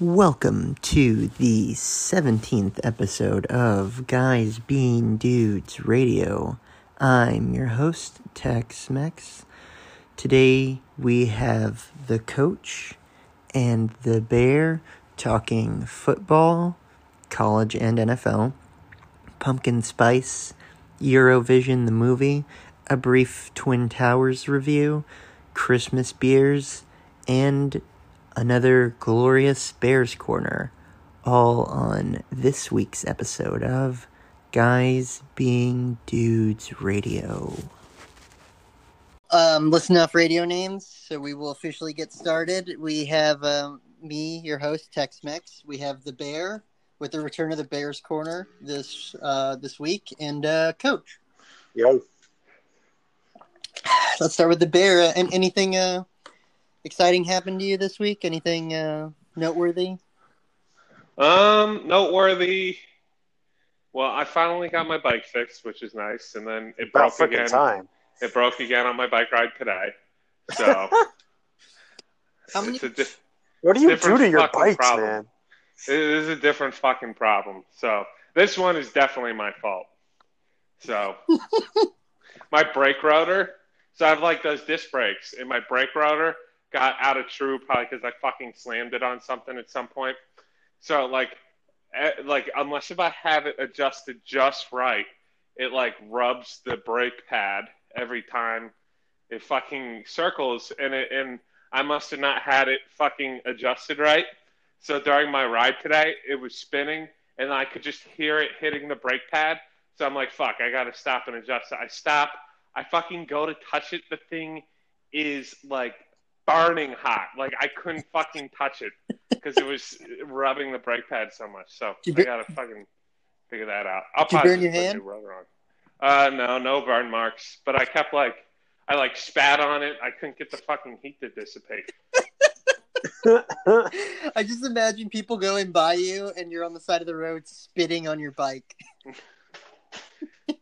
Welcome to the 17th episode of Guys Being Dudes Radio. I'm your host, Tex Mex. Today we have the coach and the bear talking football, college and NFL, pumpkin spice, Eurovision the movie, a brief Twin Towers review, Christmas beers, and another glorious Bears Corner, all on this week's episode of Guys Being Dudes Radio. Um, listen off radio names, so we will officially get started. We have um, me, your host, Tex Mex. We have the Bear with the return of the Bears Corner this uh, this week, and uh, Coach. Yo. Let's start with the Bear. Uh, and anything uh, exciting happened to you this week? Anything uh, noteworthy? Um, noteworthy. Well, I finally got my bike fixed, which is nice, and then it About broke again. time. It broke again on my bike ride today. So How many? it's di- What do you do to your fucking bikes, problem. man? it is a different fucking problem. So this one is definitely my fault. So my brake rotor. So I have like those disc brakes, and my brake rotor got out of true probably because I fucking slammed it on something at some point. So like, eh, like unless if I have it adjusted just right, it like rubs the brake pad every time it fucking circles, and it and I must have not had it fucking adjusted right. So during my ride today, it was spinning, and I could just hear it hitting the brake pad. So I'm like, fuck, I gotta stop and adjust. I stop. I fucking go to touch it. The thing is like burning hot. Like I couldn't fucking touch it because it was rubbing the brake pad so much. So Did I gotta fucking figure that out. I'll Did you burn your just put a hand? on. Uh, no, no burn marks. But I kept like, I like spat on it. I couldn't get the fucking heat to dissipate. I just imagine people going by you, and you're on the side of the road spitting on your bike.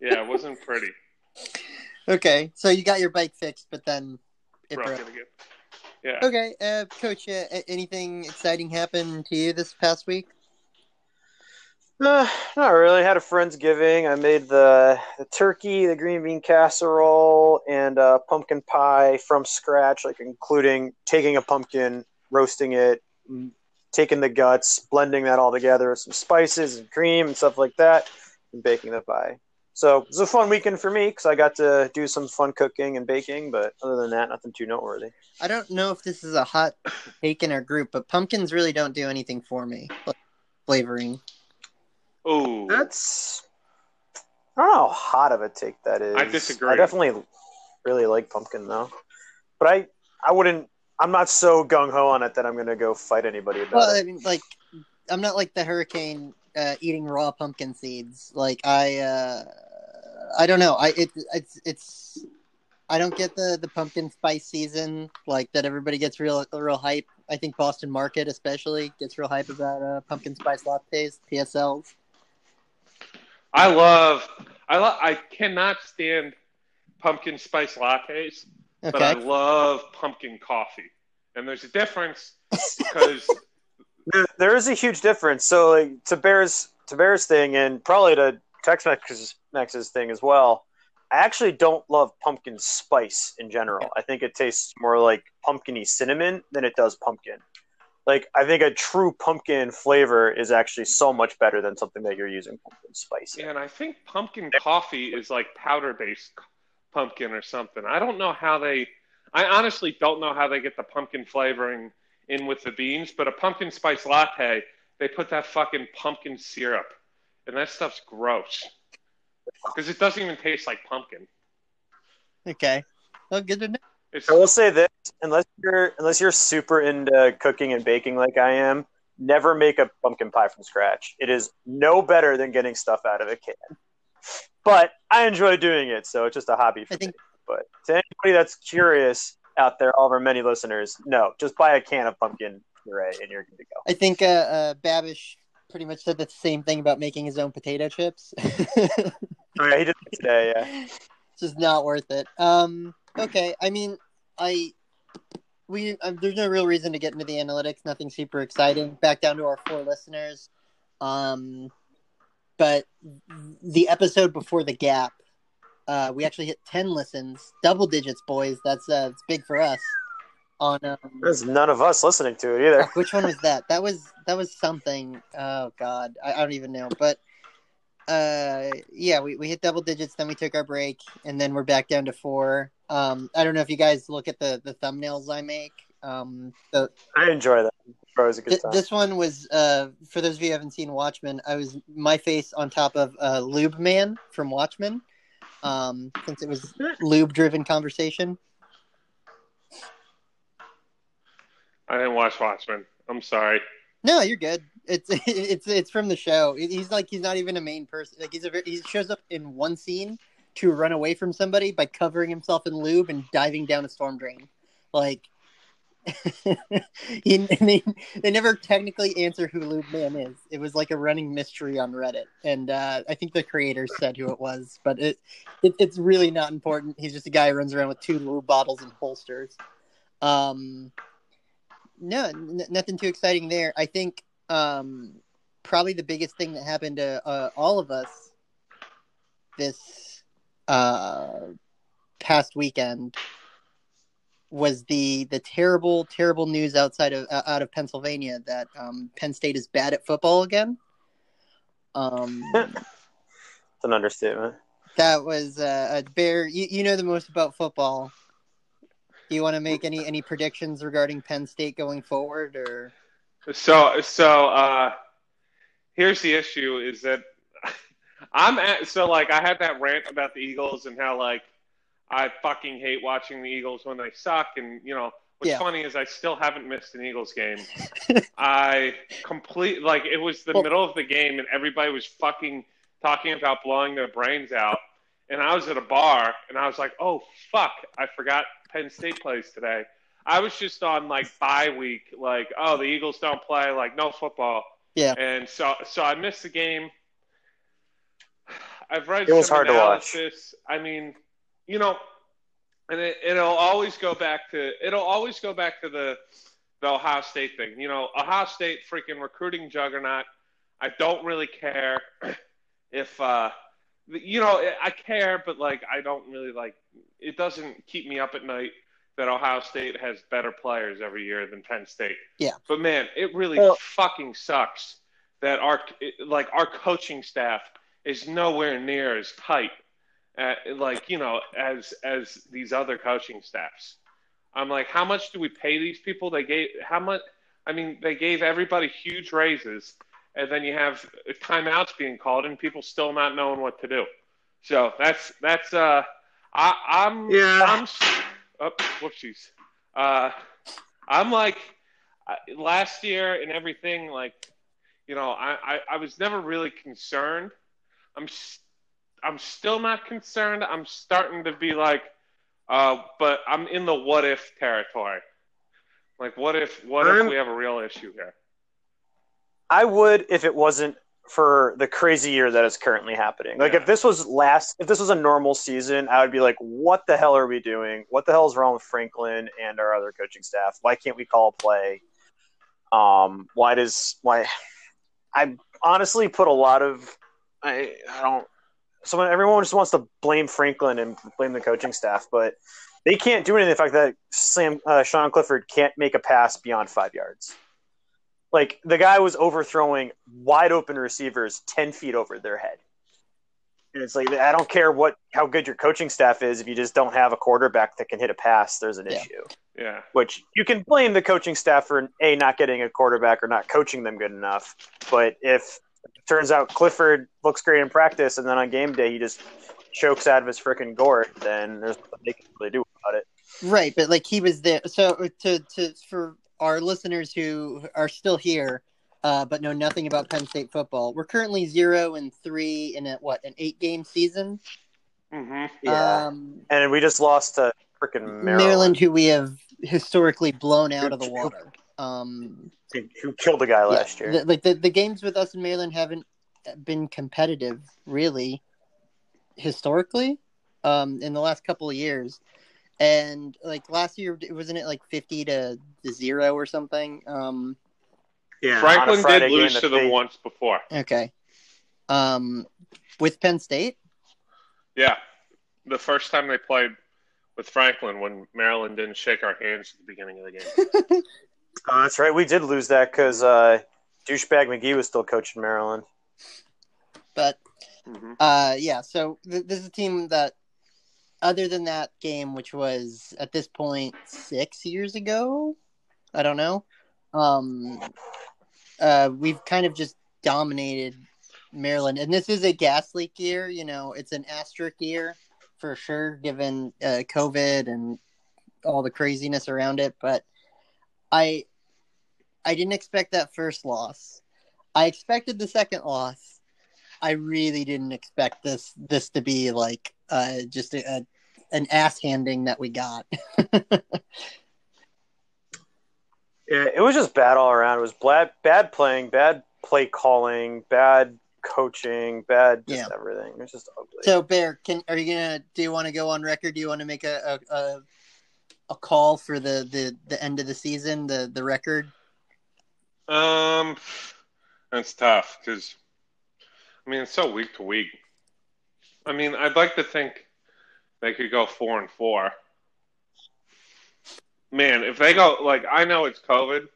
Yeah, it wasn't pretty. Okay, so you got your bike fixed, but then it Broke broke. It again. Yeah. Okay, uh, Coach, uh, anything exciting happen to you this past week? Uh, not really. Had a friendsgiving. I made the, the turkey, the green bean casserole, and uh, pumpkin pie from scratch, like including taking a pumpkin, roasting it, taking the guts, blending that all together with some spices and cream and stuff like that, and baking the pie. So it was a fun weekend for me because I got to do some fun cooking and baking. But other than that, nothing too noteworthy. I don't know if this is a hot take in our group, but pumpkins really don't do anything for me. Like flavoring. Oh, That's I don't know how hot of a take that is. I disagree. I definitely really like pumpkin though, but I I wouldn't. I'm not so gung ho on it that I'm gonna go fight anybody about Well, it. I mean, like, I'm not like the hurricane uh, eating raw pumpkin seeds. Like, I, uh, I don't know. I it it's it's. I don't get the the pumpkin spice season like that. Everybody gets real real hype. I think Boston Market especially gets real hype about uh, pumpkin spice lattes, PSLs. I love. I love. I cannot stand pumpkin spice lattes, but I love pumpkin coffee. And there's a difference because There, there is a huge difference. So like, to Bears to Bears thing, and probably to Tex Mex's thing as well. I actually don't love pumpkin spice in general. I think it tastes more like pumpkiny cinnamon than it does pumpkin. Like I think a true pumpkin flavor is actually so much better than something that you're using pumpkin spice. in. and I think pumpkin coffee is like powder based pumpkin or something. I don't know how they. I honestly don't know how they get the pumpkin flavoring in with the beans, but a pumpkin spice latte, they put that fucking pumpkin syrup, and that stuff's gross because it doesn't even taste like pumpkin. okay. Well, good to know. It's I will say this: unless you're unless you're super into cooking and baking like I am, never make a pumpkin pie from scratch. It is no better than getting stuff out of a can. But I enjoy doing it, so it's just a hobby for I think me. But to anybody that's curious out there, all of our many listeners, no, just buy a can of pumpkin puree and you're good to go. I think uh, uh, Babish pretty much said the same thing about making his own potato chips. Oh yeah, he did today. Yeah, it's just not worth it. Um, okay, I mean, I we um, there's no real reason to get into the analytics. Nothing super exciting. Back down to our four listeners. Um, but the episode before the gap, uh, we actually hit ten listens, double digits, boys. That's uh, it's big for us. On um, There's none of us listening to it either. which one was that? That was that was something. Oh God, I, I don't even know. But uh, yeah, we, we hit double digits. Then we took our break, and then we're back down to four. Um, I don't know if you guys look at the the thumbnails I make. Um, the, I enjoy that. A good th- this one was uh for those of you who haven't seen Watchmen. I was my face on top of uh, Lube Man from Watchmen. Um, since it was lube driven conversation. I didn't watch Watchmen. I'm sorry. No, you're good. It's it's it's from the show. He's like he's not even a main person. Like he's a he shows up in one scene to run away from somebody by covering himself in lube and diving down a storm drain. Like he, they, they never technically answer who Lube Man is. It was like a running mystery on Reddit, and uh, I think the creators said who it was, but it, it it's really not important. He's just a guy who runs around with two lube bottles and holsters. Um, no, n- nothing too exciting there. I think um, probably the biggest thing that happened to uh, all of us this uh, past weekend was the the terrible terrible news outside of uh, out of Pennsylvania that um, Penn State is bad at football again. Um, It's an understatement. that was uh, a bear. You, you know the most about football. Do you want to make any any predictions regarding Penn State going forward, or So so uh here's the issue is that I'm at so like I had that rant about the Eagles and how like I fucking hate watching the Eagles when they suck and you know what's Yeah. funny is I still haven't missed an Eagles game. I complete like it was the Well- middle of the game and everybody was fucking talking about blowing their brains out and I was at a bar and I was like, "Oh fuck, I forgot Penn State plays today." I was just on like bye week, like, "Oh, the Eagles don't play, like no football." Yeah. And so so I missed the game. I've read It was some hard to watch. I mean, you know, and it, it'll always go back to it'll always go back to the the Ohio State thing. You know, Ohio State freaking recruiting juggernaut. I don't really care if uh you know, I care, but like I don't really like it doesn't keep me up at night that Ohio State has better players every year than Penn State. Yeah. But man, it really Well- fucking sucks that our like our coaching staff is nowhere near as tight uh, like you know as as these other coaching staffs. I'm like, how much do we pay these people? They gave how much? I mean, they gave everybody huge raises, and then you have timeouts being called, and people still not knowing what to do. So that's that's uh, I, I'm Yeah. I'm oh, whoopsies. Uh, I'm like last year and everything. Like, you know, I, I, I was never really concerned. I'm I'm still not concerned. I'm starting to be like, uh, but I'm in the what if territory. Like, what if what if I'm- we have a real issue here? I would if it wasn't for the crazy year that is currently happening. Like Yeah. if this was last, if this was a normal season, I would be like, "What the hell are we doing? What the hell is wrong with Franklin and our other coaching staff? Why can't we call a play? Um, why does why?" I honestly put a lot of I I don't. Someone everyone just wants to blame Franklin and blame the coaching staff, but they can't do anything. The fact that Sam uh, Sean Clifford can't make a pass beyond five yards. Like the guy was overthrowing wide open receivers ten feet over their head. And it's like I don't care what how good your coaching staff is if you just don't have a quarterback that can hit a pass. There's an Yeah. issue. Yeah, Which you can blame the coaching staff for a not getting a quarterback or not coaching them good enough. But if it turns out Clifford looks great in practice and then on game day he just chokes out of his freaking gourd, then there's nothing they can really do about it. right? But like he was there. So uh, to to for our listeners who are still here, uh, but know nothing about Penn State football, we're currently zero and three in a what an eight game season. hmm Yeah. Um, and we just lost to freaking Maryland. Maryland, who we have historically blown out of the water. Um, who, who killed a guy last yeah, year. the- like the, the games with us in Maryland haven't been competitive, really, historically, um, in the last couple of years. And like last year, wasn't it like fifty to, to zero or something? Um, Yeah, Franklin on a Friday did lose game to that them once before. okay. Um, with Penn State. Yeah, the first time they played with Franklin when Maryland didn't shake our hands at the beginning of the game. Oh, that's right. We did lose that because uh, douchebag McGee was still coaching Maryland. But hmm uh, yeah, so th- this is a team that, other than that game, which was at this point six years ago, I don't know. Um, uh, we've kind of just dominated Maryland, and this is a gas leak year. You know, it's an asterisk year for sure, given uh, COVID and all the craziness around it. But I, I didn't expect that first loss. I expected the second loss. I really didn't expect this this to be like uh, just a, a an ass handing that we got. Yeah, it was just bad all around. It was bad, bad playing, bad play calling, bad coaching, bad just Yeah. everything. It was just ugly. so Bear, can are you gonna do you want to go on record? Do you want to make a, a a a call for the the the end of the season, the the record? Um, that's tough because, I mean, it's so week to week. I mean, I'd like to think they could go four and four. Man, if they go like I know it's COVID,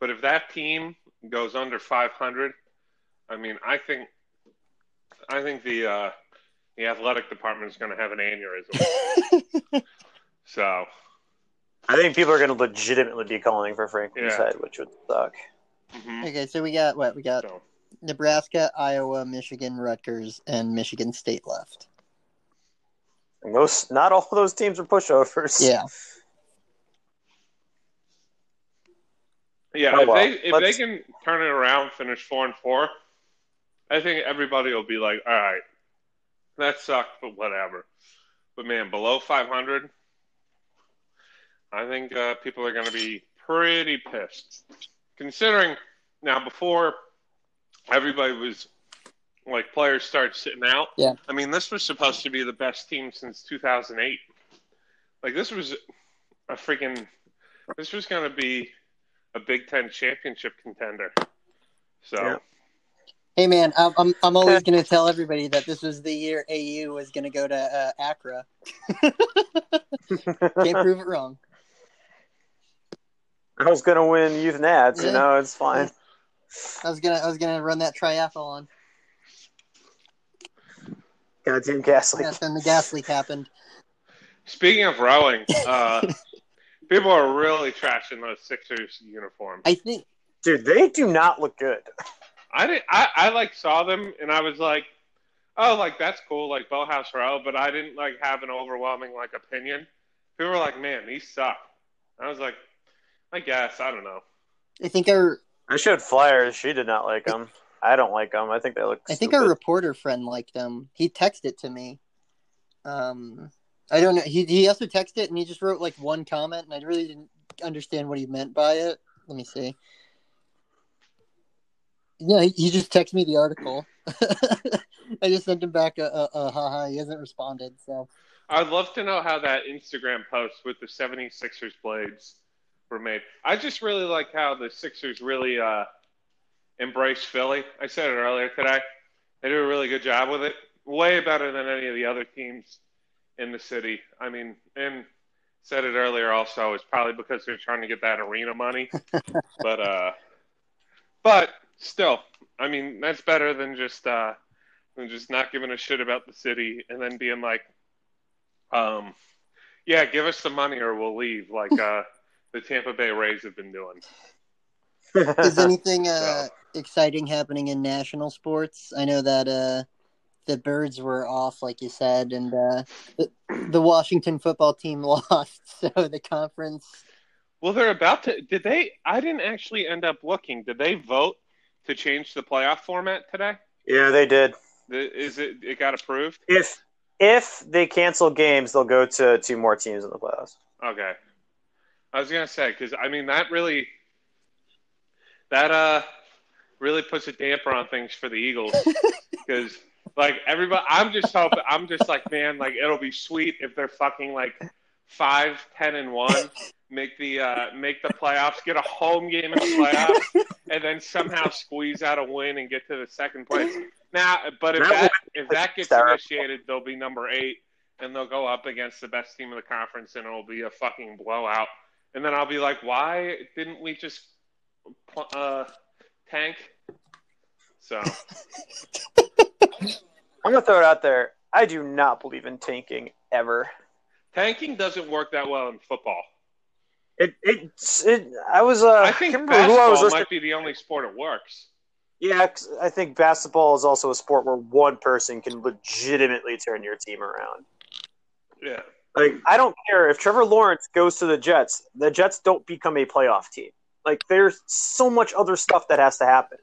but if that team goes under 500, I mean, I think, I think the uh, the athletic department is going to have an aneurysm. so I think people are going to legitimately be calling for Franklin's Yeah. head, which would suck. mhm. okay, so we got what we got: so Nebraska, Iowa, Michigan, Rutgers, and Michigan State left. And those, not all of those teams are pushovers. Yeah, Yeah, Oh, if well. they if Let's- they can turn it around, finish four and four, I think everybody will be like, all right, that sucked, but whatever. But man, below five hundred, I think uh, people are going to be pretty pissed. Considering now, before everybody was like players started sitting out. Yeah. I mean, this was supposed to be the best team since two thousand eight. Like this was a freaking. This was going to be a Big Ten championship contender. So Yeah. Hey man, I'm I'm, I'm always gonna tell everybody that this was the year AU was gonna go to uh, Accra. Can't prove it wrong. I was going to win youth nats, you know, it's fine. I was gonna I was gonna run that triathlon. Goddamn Gasly. Yes, then the gas leak happened. speaking of rowing, uh, people are really trashing those Sixers uniforms. I think Dude, they do not look good. I didn't. I, I like saw them and I was like, oh, like that's cool, like Boathouse Row, but I didn't like have an overwhelming like opinion. People were like, man, these suck. I was like, I guess I don't know. I think our I showed flyers. She did not like them. I don't like them. I think they look I think stupid. our reporter friend liked them. He texted it to me. Um, I don't know. He he also texted it and he just wrote like one comment, and I really didn't understand what he meant by it. Let me see. Yeah, he, he just texted me the article. I just sent him back a, a, a haha. He hasn't responded, so I'd love to know how that Instagram post with the 76ers blades were made. I just really like how the Sixers really uh, embrace Philly. I said it earlier today. They do a really good job with it. Way better than any of the other teams in the city. I mean, and said it earlier also, it's probably because they're trying to get that arena money. but uh but still, I mean, that's better than just uh than just not giving a shit about the city and then being like um, yeah, give us the money or we'll leave, like uh, the Tampa Bay Rays have been doing. is anything uh, exciting happening in national sports? I know that uh, the birds were off, like you said, and uh, the, the Washington football team lost, so the conference. Well, they're about to. Did they? I didn't actually end up looking. Did they vote to change the playoff format today? yeah, they did. Is it? It got approved. If if they cancel games, they'll go to two more teams in the playoffs. Okay. I was gonna say because I mean that really that uh really puts a damper on things for the Eagles because like everybody I'm just hoping I'm just like man like it'll be sweet if they're fucking like five, ten, and one, make the uh, make the playoffs, get a home game in the playoffs, and then somehow squeeze out a win and get to the second place. Now, but if That that if that gets terrible. initiated, they'll be number eight, and they'll go up against the best team in the conference, and it'll be a fucking blowout. And then I'll be like, why didn't we just pl- uh, tank? So I'm gonna throw it out there. I do not believe in tanking ever. tanking doesn't work that well in football. It it, it I was uh I think can't who I was basketball listening. might be the only sport it works. Yeah, I think basketball is also a sport where one person can legitimately turn your team around. Yeah. Like I don't care if Trevor Lawrence goes to the Jets. The Jets don't become a playoff team. Like there's so much other stuff that has to happen.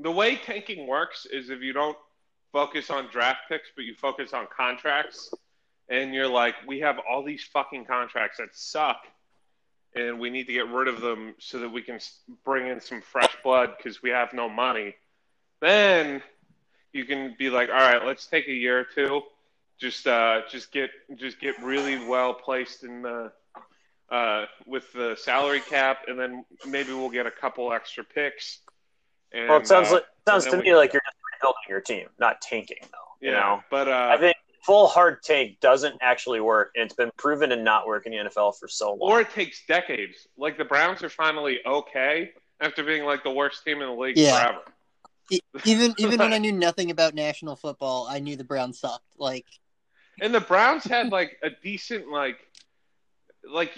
The way tanking works is if you don't focus on draft picks, but you focus on contracts, and you're like, we have all these fucking contracts that suck, and we need to get rid of them so that we can bring in some fresh blood because we have no money. Then you can be like, all right, let's take a year or two, just uh, just get just get really well placed in the uh, with the salary cap, and then maybe we'll get a couple extra picks. And, Well, it sounds uh, like sounds to me we- like you're just rebuilding your team, not tanking though. yeah, You know, but uh, I think full hard tank doesn't actually work, and it's been proven to not work in the NFL for so long. or it takes decades. Like the Browns are finally okay after being like the worst team in the league Yeah. forever. Even even when I knew nothing about national football, I knew the Browns sucked. Like And the Browns had like a decent like like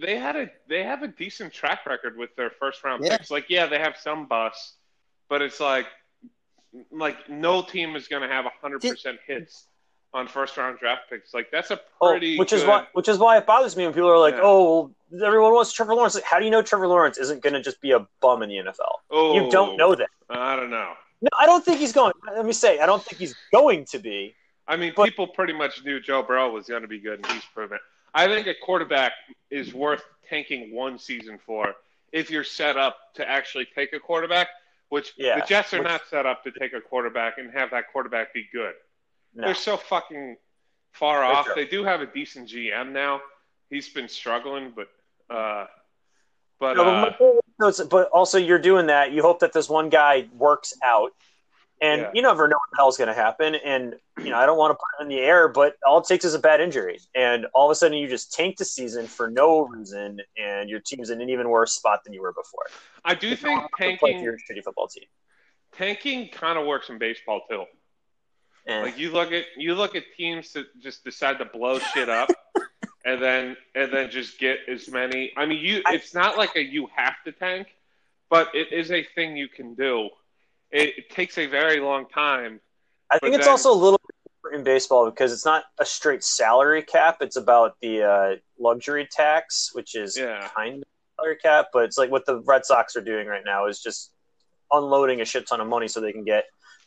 they had a they have a decent track record with their first round Yeah. picks. Like yeah, they have some busts, but it's like like no team is going to have 100% hits on first round draft picks. Like that's a Oh, pretty which is good- why which is why it bothers me when people are like, Yeah. "Oh, everyone wants Trevor Lawrence." Like, how do you know Trevor Lawrence isn't going to just be a bum in the NFL? Oh, You don't oh, know that. I don't know. No, I don't think he's going. Let me say, I don't think he's going to be. I mean, But- people pretty much knew Joe Burrow was going to be good, and he's proven it. I think a quarterback is worth tanking one season for if you're set up to actually take a quarterback, which Yeah, the Jets are which- not set up to take a quarterback and have that quarterback be good. No. They're so fucking far off. true. They do have a decent GM now. He's been struggling, but uh, but No, but, uh, my point is, no, it's- but also you're doing that. You hope that this one guy works out, and Yeah. you never know what the hell's going to happen. And you know, I don't want to put it in the air, but all it takes is a bad injury, and all of a sudden you just tank the season for no reason, and your team's in an even worse spot than you were before. I do You think don't have to play for tanking your shitty football team. tanking kind of works in baseball too. Eh. Like you look at you look at teams that just decide to blow shit up, and then and then just get as many. I mean, you. It's not like a you have to tank, but it is a thing you can do. It, it takes a very long time. I think it's then- also a little in baseball because it's not a straight salary cap. It's about the uh, luxury tax, which is Yeah. kind of a salary cap, but it's like what the Red Sox are doing right now is just unloading a shit ton of money so they can get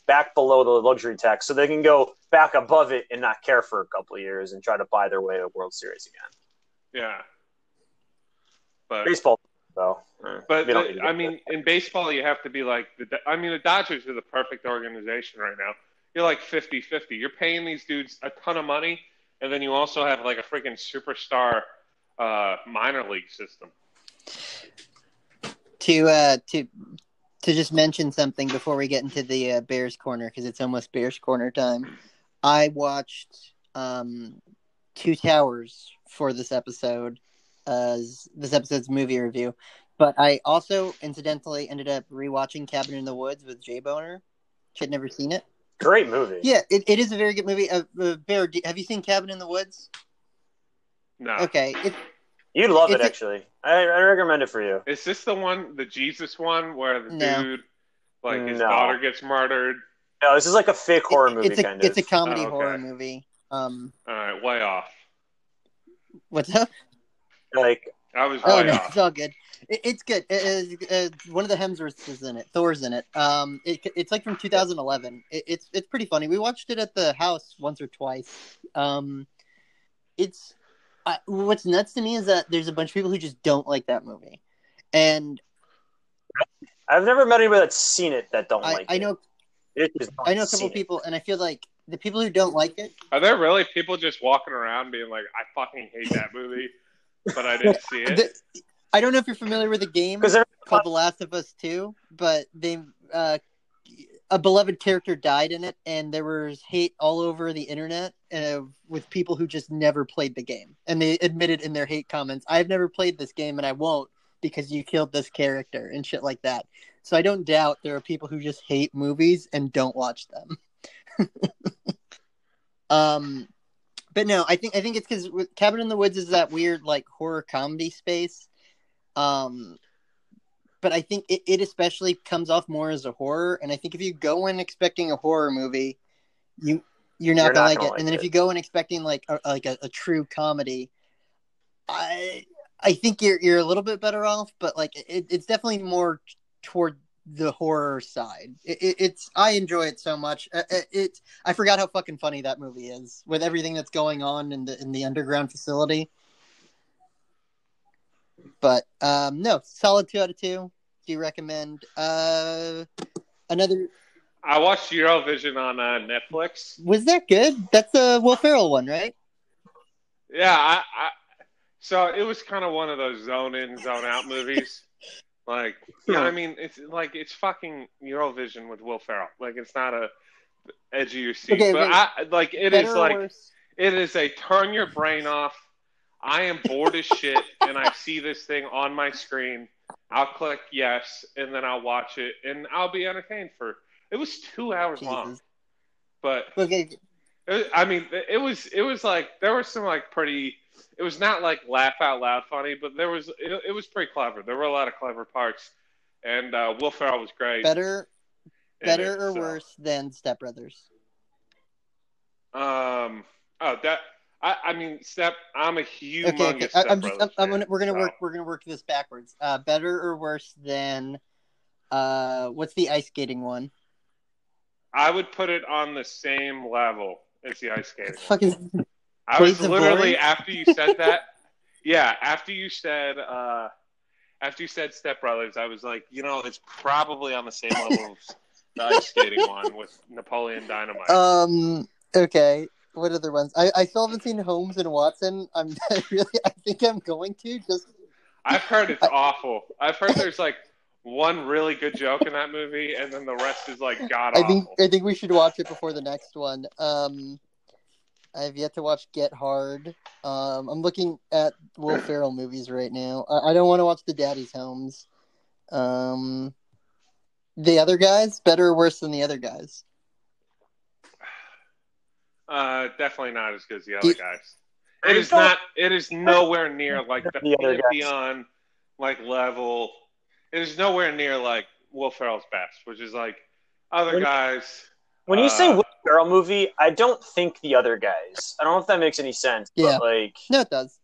back below the luxury tax, so they can go back above it and not care for a couple of years and try to buy their way to a World Series again. Yeah. But Baseball, though. eh, but the- I get mean, in baseball, you have to be like the. I mean, the Dodgers are the perfect organization right now. You're like 50-50. You're paying these dudes a ton of money, and then you also have like a freaking superstar uh, minor league system. to uh to to just mention something before we get into the uh, Bears corner because it's almost Bears corner time. I watched um Two Towers for this episode, uh, this episode's movie review. But I also incidentally ended up rewatching Cabin in the Woods with Jay Boner. Which I'd never seen it. Great movie. Yeah, it, it is a very good movie. Uh, uh, Bear, do, have you seen Cabin in the Woods? No. Okay, it, You'd love it, It's a- actually. I, I recommend it for you. Is this the one, the Jesus one, where the No. dude, like his No. daughter gets murdered? No, this is like a fake horror movie, it's a kind of. it's a comedy Oh, okay. horror movie. Um, All right, way off. what's up? Like I was Oh no, off. it's all good. It, it's good. It, it, one of the Hemsworths is in it. Thor's in it. Um, it, it's like from 2011. It, it's it's pretty funny. We watched it at the house once or twice. Um, it's I, what's nuts to me is that there's a bunch of people who just don't like that movie, and I've never met anybody that's seen it that don't I, like I it. know It is not I know a couple seen it. people, and I feel like the people who don't like it. Are there really people just walking around being like, "I fucking hate that movie," but I didn't see it? The, I don't know if you're familiar with the game Because called The Last of Us Two, but they uh, a beloved character died in it, and there was hate all over the internet uh, with people who just never played the game, and they admitted in their hate comments, "I've never played this game, and I won't because you killed this character and shit like that." So I don't doubt there are people who just hate movies and don't watch them. um, but no, I think I think it's because Cabin in the Woods is that weird like horror comedy space. Um, but I think it, it especially comes off more as a horror. And I think if you go in expecting a horror movie, you you're not You're gonna not like gonna it. like and then it. if you go in expecting like a, like a, a true comedy, I I think you're you're a little bit better off. But like it, it's definitely more toward the horror side. It, it, it's I enjoy it so much. Uh, It, it I forgot how fucking funny that movie is with everything that's going on in the in the underground facility. But um, no, solid two out of two. Do you recommend? Uh, another I watched Eurovision on uh, Netflix. was that good? That's the Will Ferrell one, right? Yeah, I, I so it was kind of one of those zone in, zone out movies. Like, yeah, I mean, it's like it's fucking Eurovision with Will Ferrell. Like, it's not a edge of your seat, Okay, but. I like it is like worse? it is a turn your brain off. I am bored as shit, and I see this thing on my screen. I'll click yes, and then I'll watch it, and I'll be entertained for. It was two hours long, but Okay, it, I mean, it was it was like there were some like pretty. It was not like laugh out loud funny, but there was it, it was pretty clever. There were a lot of clever parts, and uh, Will Ferrell was great. better better it, or so. worse than Step Brothers? Um. Oh, that. I, I mean, Step. I'm a humongous Okay, okay. Step I, I'm just I'm, I'm gonna we're gonna so. work we're gonna work this backwards. Uh, better or worse than uh, what's the ice skating one? I would put it on the same level as the ice skating. Fucking I was literally after you said that. yeah, after you said uh, after you said Step Brothers, I was like, you know, it's probably on the same level as the ice skating one with Napoleon Dynamite. um. Okay. What other ones? I, I still haven't seen Holmes and Watson. I'm I really I think I'm going to just I've heard it's awful. I've heard there's like one really good joke in that movie, and then the rest is like god I think. I think we should watch it before the next one. Um, I have yet to watch Get Hard. Um, I'm looking at Will Ferrell movies right now. I, I don't want to watch the Daddy's Homes. Um, the other guys better or worse than the other guys? Uh, definitely not as good as the Do other you- guys. It is not. It is nowhere near like the, The other guys. Like level. It is nowhere near like Will Ferrell's best, which is like other When- guys. When you say Uh, Will Ferrell movie, I don't think the other guys. I don't know if that makes any sense. Yeah. But like No, it does.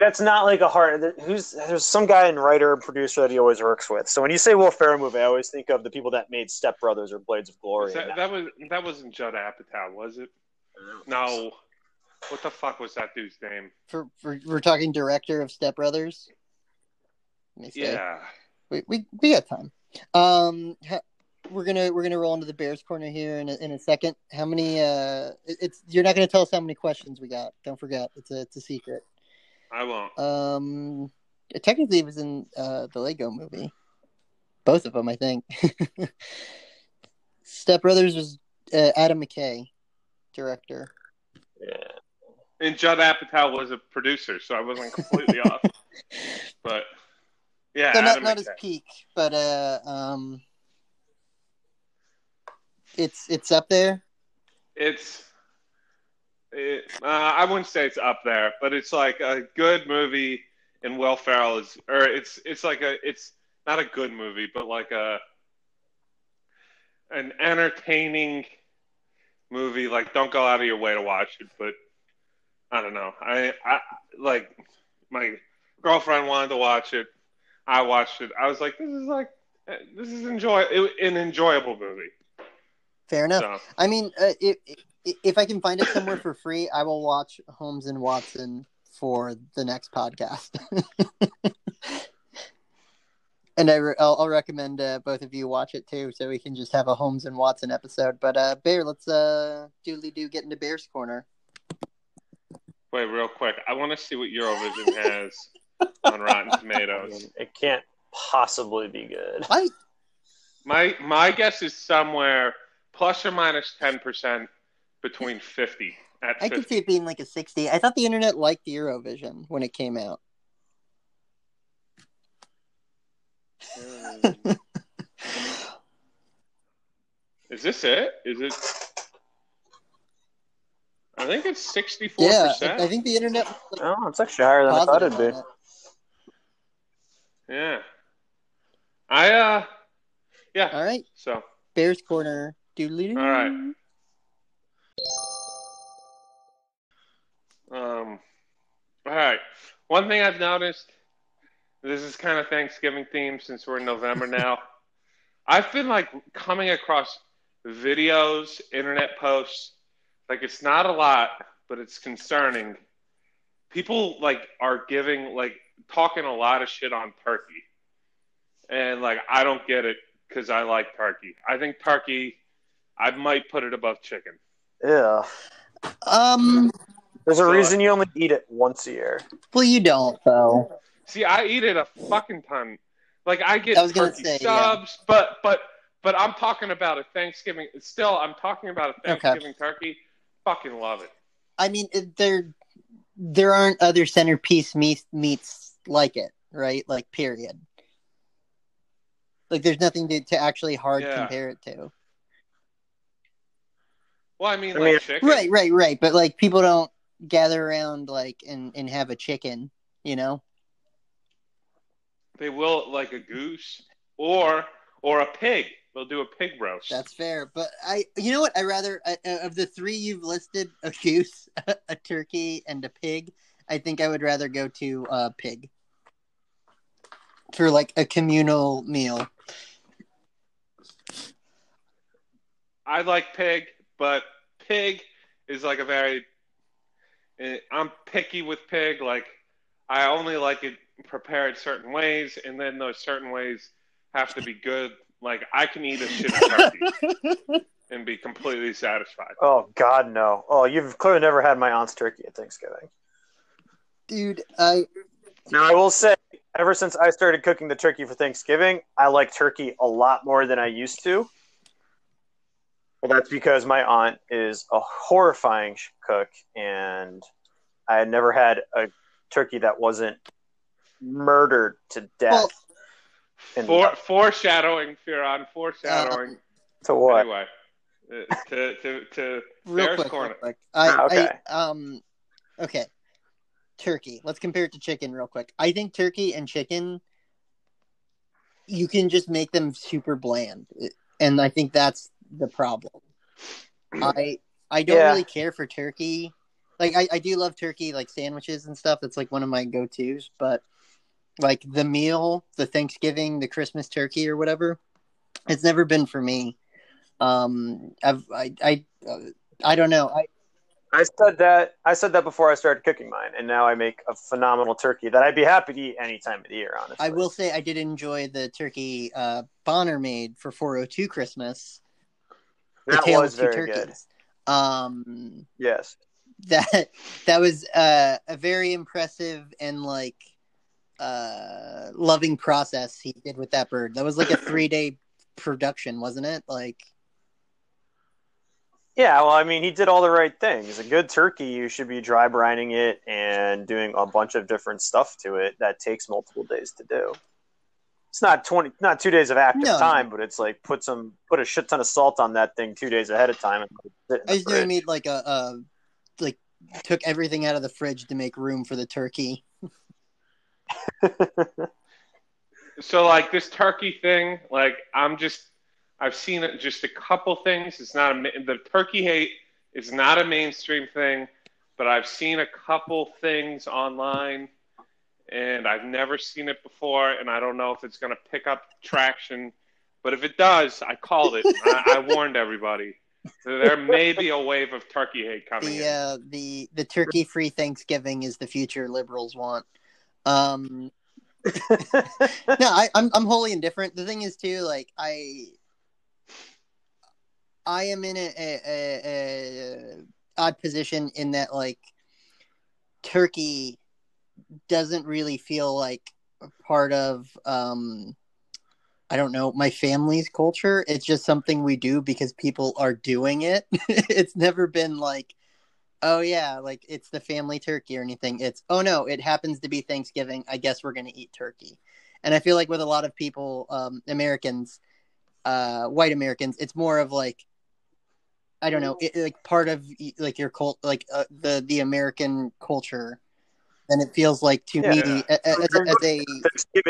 that's not like a hard. Who's there's some guy and writer and producer that he always works with. So when you say Will Ferrell movie, I always think of the people that made Step Brothers or Blades of Glory. That, that was that wasn't Judd Apatow, was it? No. What the fuck was that dude's name? For, for we're talking director of Step Brothers. Let me see. Yeah. we, we we got time. Um, ha- we're gonna we're gonna roll into the Bears corner here in a, in a second. How many? Uh, it's you're not gonna tell us how many questions we got. Don't forget, it's a it's a secret. I won't. Um, technically, it was in uh the Lego Movie, both of them, I think. Step Brothers was uh, Adam McKay, director. Yeah. And Judd Apatow was a producer, so I wasn't completely off. But yeah, so not Adam not his peak, but uh um, it's it's up there. it's it, uh, I wouldn't say it's up there, but it's like a good movie. And Will Ferrell is, or it's it's like a it's not a good movie, but like a an entertaining movie. Like, don't go out of your way to watch it, but I don't know. I I like my girlfriend wanted to watch it. I watched it. I was like, this is like this is enjoy an enjoyable movie. Fair enough. So I mean, uh, if if I can find it somewhere for free, I will watch Holmes and Watson for the next podcast. and I re- I'll, I'll recommend uh, both of you watch it too, so we can just have a Holmes and Watson episode. But uh, Bear, let's uh, doodly do get into Bear's corner. Wait, real quick. I want to see what Eurovision has on Rotten I Tomatoes. mean, it can't possibly be good. I My my guess is somewhere plus or minus minus ten percent between fifty at I could see it being like a sixty. I thought the internet liked Eurovision when it came out. Mm. Is this it? Is it? I think it's sixty-four yeah, percent. I, I think the internet was like, Oh, it's actually higher than I thought it'd be. it. Yeah. I uh. Yeah. All right, So Bear's corner. Doodly doo. All right. Um, all right. One thing I've noticed, this is kind of Thanksgiving theme since we're in November now. I've been like coming across videos, internet posts. Like it's not a lot, but it's concerning. People like are giving like talking a lot of shit on turkey, and like I don't get it because I like turkey. I think turkey. I might put it above chicken. Yeah. Um, There's a So- reason you only eat it once a year. well, you don't though. See, I eat it a fucking ton. Like I get I was turkey say, yeah. subs, but but but I'm talking about a Thanksgiving. Still, I'm talking about a Okay. Thanksgiving turkey. Fucking love it. I mean, there there aren't other centerpiece meat, meats like it, right? Like, period. Like, there's nothing to, to actually hard Yeah. compare it to. Well, I mean, I like mean- chicken. Right, right, right. But like, people don't gather around like and and have a chicken, you know? They will like a goose or or a pig. They'll do a pig roast. That's fair. But I, you know what? I rather uh, uh, of the three you've listed, a goose, a turkey, and a pig. I think I would rather go to uh, pig for like a communal meal. I like pig, but pig is like a very. eh, I'm picky with pig. Like I only like it prepared certain ways, and then those certain ways have to be good. Like I can eat a shit turkey and be completely satisfied. Oh God, no! Oh, you've clearly never had my aunt's turkey at Thanksgiving. Dude, I Now, I will say, ever since I started cooking the turkey for Thanksgiving, I like turkey a lot more than I used to. Well, that's because my aunt is a horrifying cook, and I had never had a turkey that wasn't murdered to death. Well, And- For, foreshadowing, Firon, foreshadowing. to what? Anyway, uh, to to to real quick, corner. real quick. I, Okay. I um okay. Turkey. Let's compare it to chicken real quick. I think turkey and chicken you can just make them super bland. And I think that's the problem. I I don't Yeah. really care for turkey. Like I, I do love turkey like sandwiches and stuff. That's like one of my go tos, but like the meal, the Thanksgiving, the Christmas turkey or whatever, it's never been for me. Um I've I I uh, I don't know. I I said that I said that before I started cooking mine, and now I make a phenomenal turkey that I'd be happy to eat any time of the year. Honestly, I will say I did enjoy the turkey uh, Bonner made for 402 Christmas. The was of Two very good. Um, Yes. that that was uh, a very impressive and like uh, loving process he did with that bird. That was like a three day production, wasn't it? Like, Yeah, well, I mean, he did all the right things. A good turkey, you should be dry brining it and doing a bunch of different stuff to it that takes multiple days to do. It's not twenty, not two days of active No. time, but it's like put some, put a shit ton of salt on that thing two days ahead of time. And sit in I the just knew he fridge. like a, a like took everything out of the fridge to make room for the turkey. So like this turkey thing, like I'm just I've seen it just a couple things. It's not a the turkey hate is not a mainstream thing, but I've seen a couple things online and I've never seen it before and I don't know if it's going to pick up traction, but if it does, I called it. I, I warned everybody. There may be a wave of turkey hate coming the uh, the the turkey free Thanksgiving is the future liberals want. Um, no, I, I'm I'm wholly indifferent. The thing is too, like I I am in a, a, a, a odd position in that like Turkey doesn't really feel like part of um I don't know, my family's culture. It's just something we do because people are doing it. it's never been like, oh yeah, like it's the family turkey or anything. It's oh no, it happens to be Thanksgiving. I guess we're gonna eat turkey. And I feel like with a lot of people, um, Americans, uh, white Americans, it's more of like, I don't know, it, like part of like your cult, like uh, the the American culture than it feels like to Yeah. me as, as, as a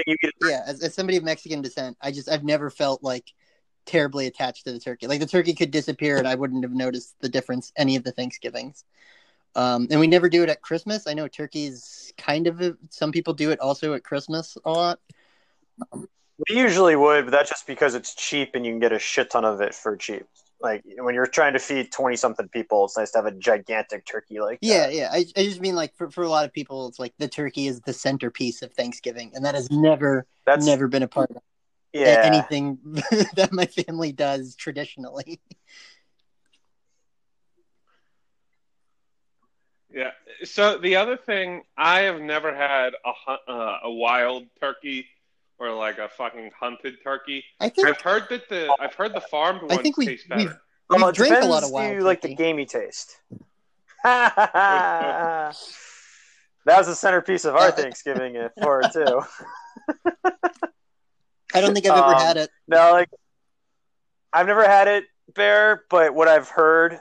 you get yeah as, as somebody of mexican descent i just i've never felt like terribly attached to the turkey like the turkey could disappear and i wouldn't have noticed the difference any of the thanksgivings um, and we never do it at christmas i know turkey's kind of a, some people do it also at christmas a lot We usually would, but that's just because it's cheap and you can get a shit ton of it for cheap. Like when you're trying to feed twenty something people, it's nice to have a gigantic turkey like yeah that. yeah I, I just mean like for, for a lot of people it's like the turkey is the centerpiece of thanksgiving and that has never That's never been a part of yeah. anything that my family does traditionally Yeah. So the other thing, I have never had a uh, a wild turkey or like a fucking hunted turkey. i think I've heard that the I've heard the farmed I think we- taste we've- better. we Well, it drink a lot of wild you like the gamey taste. that was the centerpiece of our Thanksgiving uh, for too. I don't think I've ever Um, had it. No, like I've never had it, Bear, but what I've heard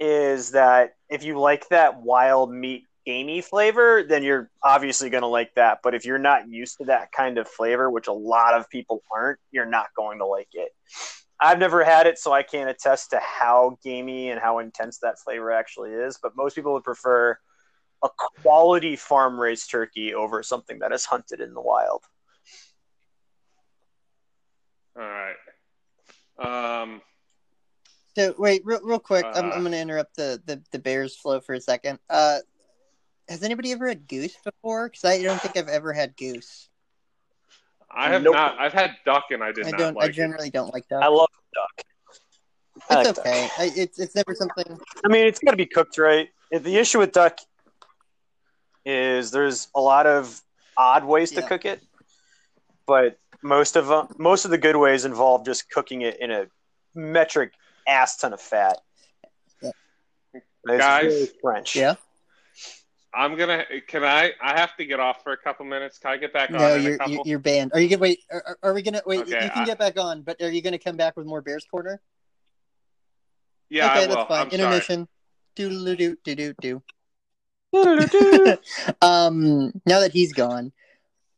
is that if you like that wild meat gamey flavor, then you're obviously going to like that. But if you're not used to that kind of flavor, which a lot of people aren't, you're not going to like it. I've never had it, so I can't attest to how gamey and how intense that flavor actually is. But most people would prefer a quality farm raised turkey over something that is hunted in the wild. All right. Um, So wait, real, real quick, I'm, Uh, I'm going to interrupt the, the the Bears flow for a second. Uh, has anybody ever had goose before? Because I don't think I've ever had goose. I have Nope. not. I've had duck and I did I not don't. like I generally don't like duck. I love duck. I it's like duck. okay. I, it's it's never something. I mean, it's got to be cooked right. The issue with duck is there's a lot of odd ways to Yeah. cook it, but most of them, most of the good ways involve just cooking it in a metric ass ton of fat. Yeah. Guys. very French. Yeah. I'm gonna. Can I? I have to get off for a couple minutes. Can I get back on No, you're couple? you're, banned. Are you gonna wait? Are, are- we gonna wait? Okay, you can I- get back on, but are you gonna come back with more Bears corner? yeah, okay, I will. that's fine. I'm. Intermission. Do do do do do. Doo-doo-doo. Um, now that he's gone,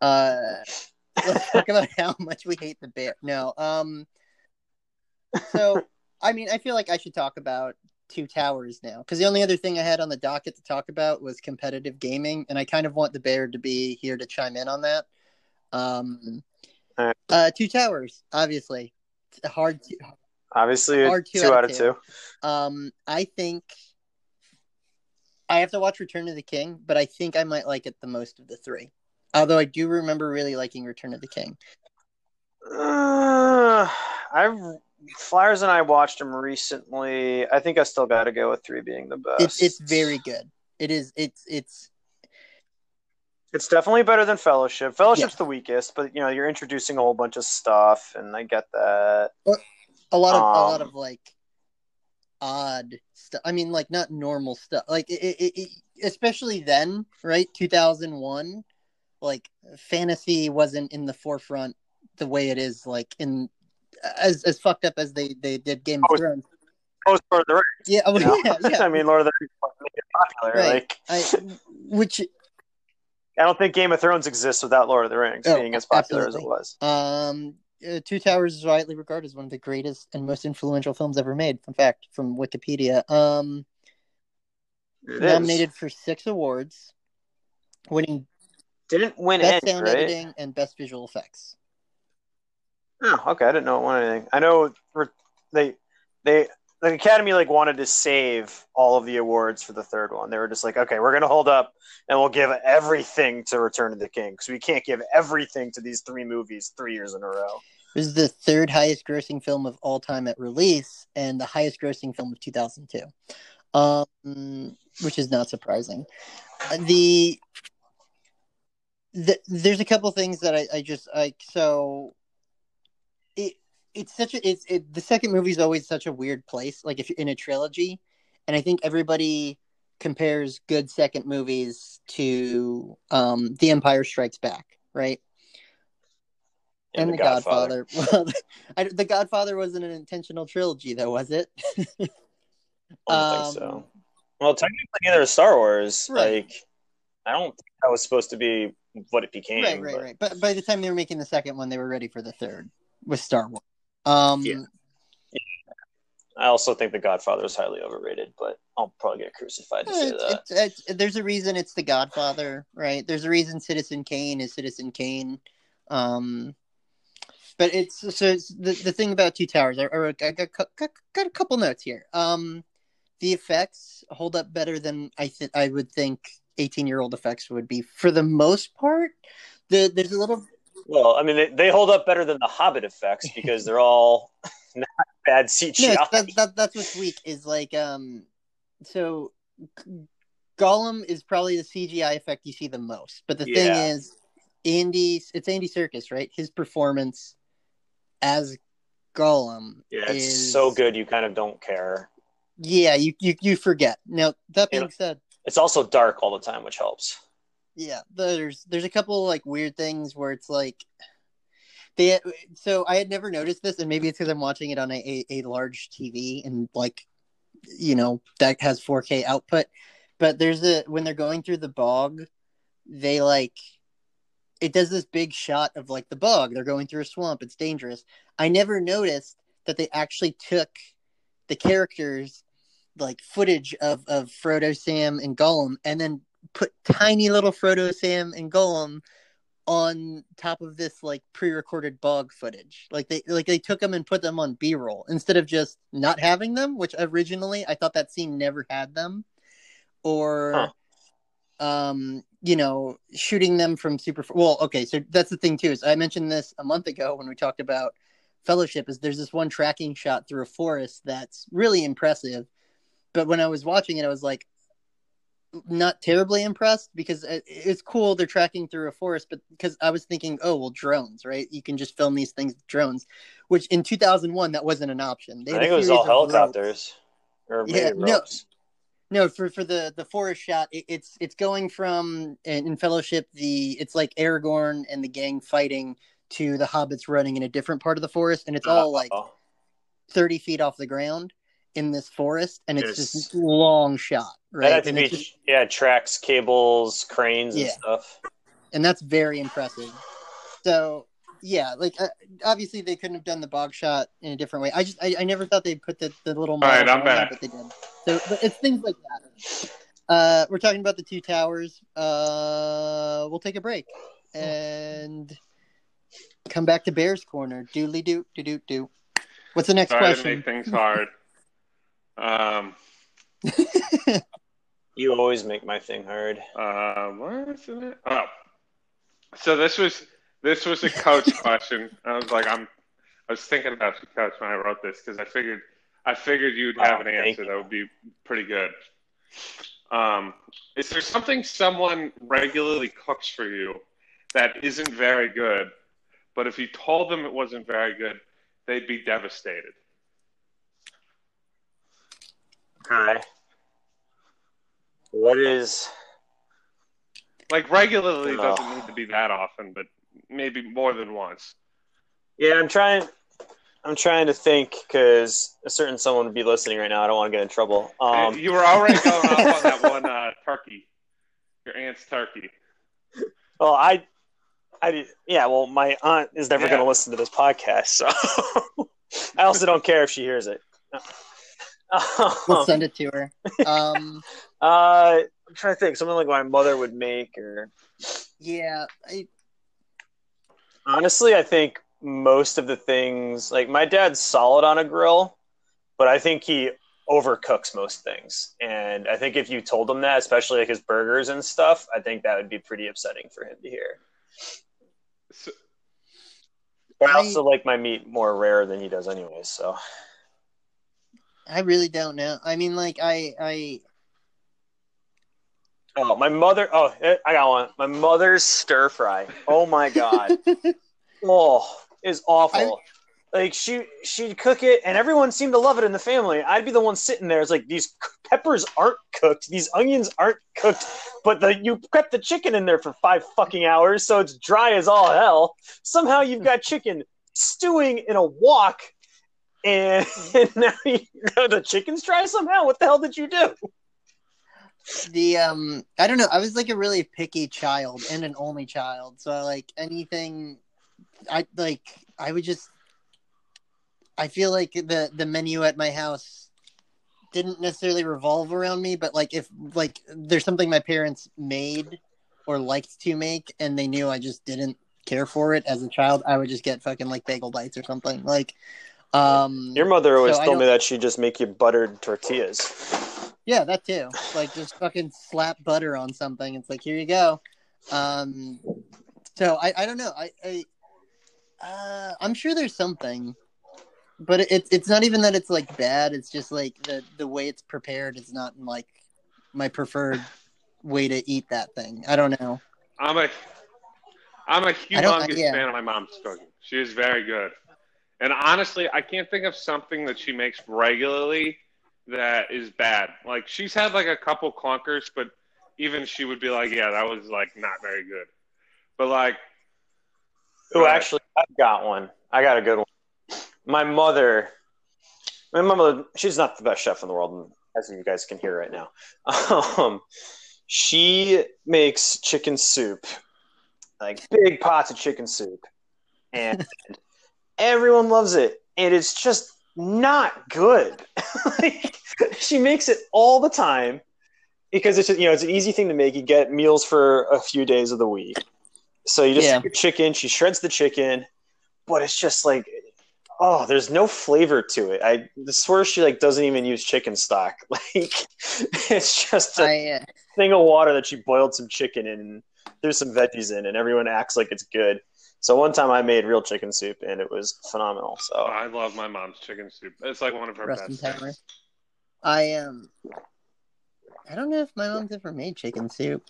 uh, let's talk about how much we hate the bear. No, um, so I mean, I feel like I should talk about Two Towers now because the only other thing I had on the docket to talk about was competitive gaming, and I kind of want the bear to be here to chime in on that. Um, Alright. uh, Two Towers, obviously, It's hard. To, Obviously, Or two, out of two. um, I think I have to watch Return of the King, but I think I might like it the most of the three. Although I do remember really liking Return of the King. Uh, I've Flyers and I watched them recently. I think I still got to go with three being the best. It's it's very good. It is. It's it's It's definitely better than Fellowship. Fellowship's the weakest, but you know you're introducing a whole bunch of stuff, and I get that. a lot of a Um, lot of like odd stuff. I mean, like not normal stuff. Like it, it, it, especially then, right? Two thousand one, like fantasy wasn't in the forefront the way it is. Like in as as fucked up as they they did Game of Oh, Thrones. Post Lord of the Rings. Yeah, oh, you know? yeah, yeah. I mean, Lord of the Rings made it popular. Right. Like, I, which I don't think Game of Thrones exists without Lord of the Rings Oh, being as popular absolutely. as it was. Um, uh, Two Towers is widely regarded as one of the greatest and most influential films ever made. Fun fact from Wikipedia. Um, It is. nominated for six awards, winning Didn't win best any, sound right? editing and best visual effects. Oh, okay. I didn't know it won anything. I know they they the Academy like wanted to save all of the awards for the third one. They were just like, okay, we're gonna hold up and we'll give everything to Return of the King because we can't give everything to these three movies three years in a row. It was the third highest grossing film of all time at release and the highest grossing film of 2002, um, which is not surprising. The, the there's a couple things that I, I just like. So it's such a it's it, the second movie is always such a weird place. Like if you're in a trilogy, and I think everybody compares good second movies to um, The Empire Strikes Back, right? and, the, Godfather. Well, I, the Godfather wasn't an intentional trilogy, though, was it? I don't Um, think so. Well, technically, neither is Star Wars. Right. Like, I don't think that was supposed to be what it became. right, right, but- right. But by the time they were making the second one, they were ready for the third with Star Wars. Um, Yeah. I also think The Godfather is highly overrated, but I'll probably get crucified to say it's- that. it's- it's- there's a reason it's the Godfather, right? There's a reason Citizen Kane is Citizen Kane. Um, but it's so it's, the the thing about Two Towers. I, I, I got, got got a couple notes here. Um, the effects hold up better than I th- I would think 18 year old effects would be for the most part. The there's a little Well, I mean, they, they hold up better than the Hobbit effects because they're all not bad CGI. no, that, that, that's what's weak is like um so Gollum is probably the CGI effect you see the most. But the thing is Andy it's Andy Serkis, right? His performance as Gollum yeah, it's is so good you kind of don't care. Yeah, you you, you forget. Now that being Yeah. said, It's also dark all the time, which helps. Yeah there's there's a couple like weird things where it's like they so i had never noticed this and maybe it's because i'm watching it on a, a, a large tv and like you know that has 4k output. But there's a when they're going through the bog they like it does this big shot of like the bog. They're going through a swamp. It's dangerous. I never noticed that they actually took the characters like footage of of frodo sam and gollum and then put tiny little Frodo, Sam, and Gollum on top of this like pre-recorded bog footage. Like they like they took them and put them on B-roll instead of just not having them, which originally I thought that scene never had them, or um you know shooting them from super well okay so that's the thing too is i mentioned this a month ago when we talked about fellowship is there's this one tracking shot through a forest that's really impressive. But when i was watching it i was like not terribly impressed because uh, it's cool they're tracking through a forest but because i was thinking oh well drones right? You can just film these things with drones which in 2001 that wasn't an option. They I think it was all helicopters or maybe Yeah, no. No, for for the the forest shot, it, it's it's going from in, Fellowship the it's like Aragorn and the gang fighting to the hobbits running in a different part of the forest, and it's all like 30 feet off the ground in this forest, and it's Yes. this long shot, that had to be just- yeah, tracks, cables, cranes, and Yeah. stuff. and that's very impressive. So yeah, like uh, obviously they couldn't have done the bog shot in a different way. I just I, I never thought they'd put the the little. right, I'm on there, back. but they did. So but it's things like that. Uh, we're talking about the two towers. Uh, we'll take a break and come back to Bears Corner. Doodly doo doo doo doo. What's the next Sorry to question? make things hard. Um, You always make my thing hard. uh, what is it? Oh, so this was this was a coach question. I was like, I'm. I was thinking about the coach when I wrote this because I figured I figured you'd have Oh, an answer that would be pretty good. Um, is there something someone regularly cooks for you that isn't very good, but if you told them it wasn't very good, they'd be devastated? Okay. What is Like regularly Oh. doesn't need to be that often, but maybe more than once. Yeah, I'm trying. I'm trying to think because a certain someone would be listening right now. I don't want to get in trouble. Um, you were already going off on that one uh, turkey, your aunt's turkey. well, I, I, did- yeah. Well, my aunt is never Yeah. going to listen to this podcast, so I also don't care if she hears it. We'll Um, send it to her. Um, uh, I'm trying to think something like my mother would make, or yeah, I, honestly, I think most of the things like my dad's solid on a grill, but I think he overcooks most things. And I think if you told him that, especially like his burgers and stuff, I think that would be pretty upsetting for him to hear. So, But I I- also like my meat more rare than he does, anyways. So I really don't know. I mean, like I I Oh, my mother. Oh, eh, I got one. My mother's stir fry. Oh my god. oh, is awful. like she she'd cook it, and everyone seemed to love it in the family. I'd be the one sitting there. It's like these peppers aren't cooked, these onions aren't cooked, but the you kept the chicken in there for five fucking hours, so it's dry as all hell. Somehow you've got chicken stewing in a wok. And, and now you, the chicken's dry somehow. What the hell did you do? the um I don't know. I was like a really picky child and an only child, so like anything, I like I would just. I feel like the the menu at my house didn't necessarily revolve around me, but like if like there's something my parents made or liked to make, and they knew I just didn't care for it as a child, I would just get fucking like bagel bites or something like. Um, Your mother always So told me that she'd just make you buttered tortillas. Yeah, that too. Like just fucking slap butter on something. It's like here you go. Um, so I, I don't know. I, I uh, I'm sure there's something, but it's it's not even that it's like bad. It's just like the the way it's prepared is not like my preferred way to eat that thing. I don't know. I'm a I'm a don't- humongous yeah. fan of my mom's cooking. She is very good. And honestly, I can't think of something that she makes regularly that is bad. Like she's had like a couple clunkers, but even she would be like, "Yeah, that was like not very good." But like, Oh, actually, I've got one. I got a good one. My mother, my mother, she's not the best chef in the world, as you guys can hear right now. Um, she makes chicken soup, like big pots of chicken soup, and everyone loves it. And it's just not good. like, she makes it all the time because it's you know it's an easy thing to make. You get meals for a few days of the week. So you just Yeah. chicken, she shreds the chicken, but it's just like oh, there's no flavor to it. I swear she like doesn't even use chicken stock. Like it's just a I uh, thing of water that she boiled some chicken in and threw some veggies in and everyone acts like it's good. So one time I made real chicken soup and it was phenomenal. So I love my mom's chicken soup. It's like one of her rest in best. power. I um, I don't know if my mom's ever made chicken soup.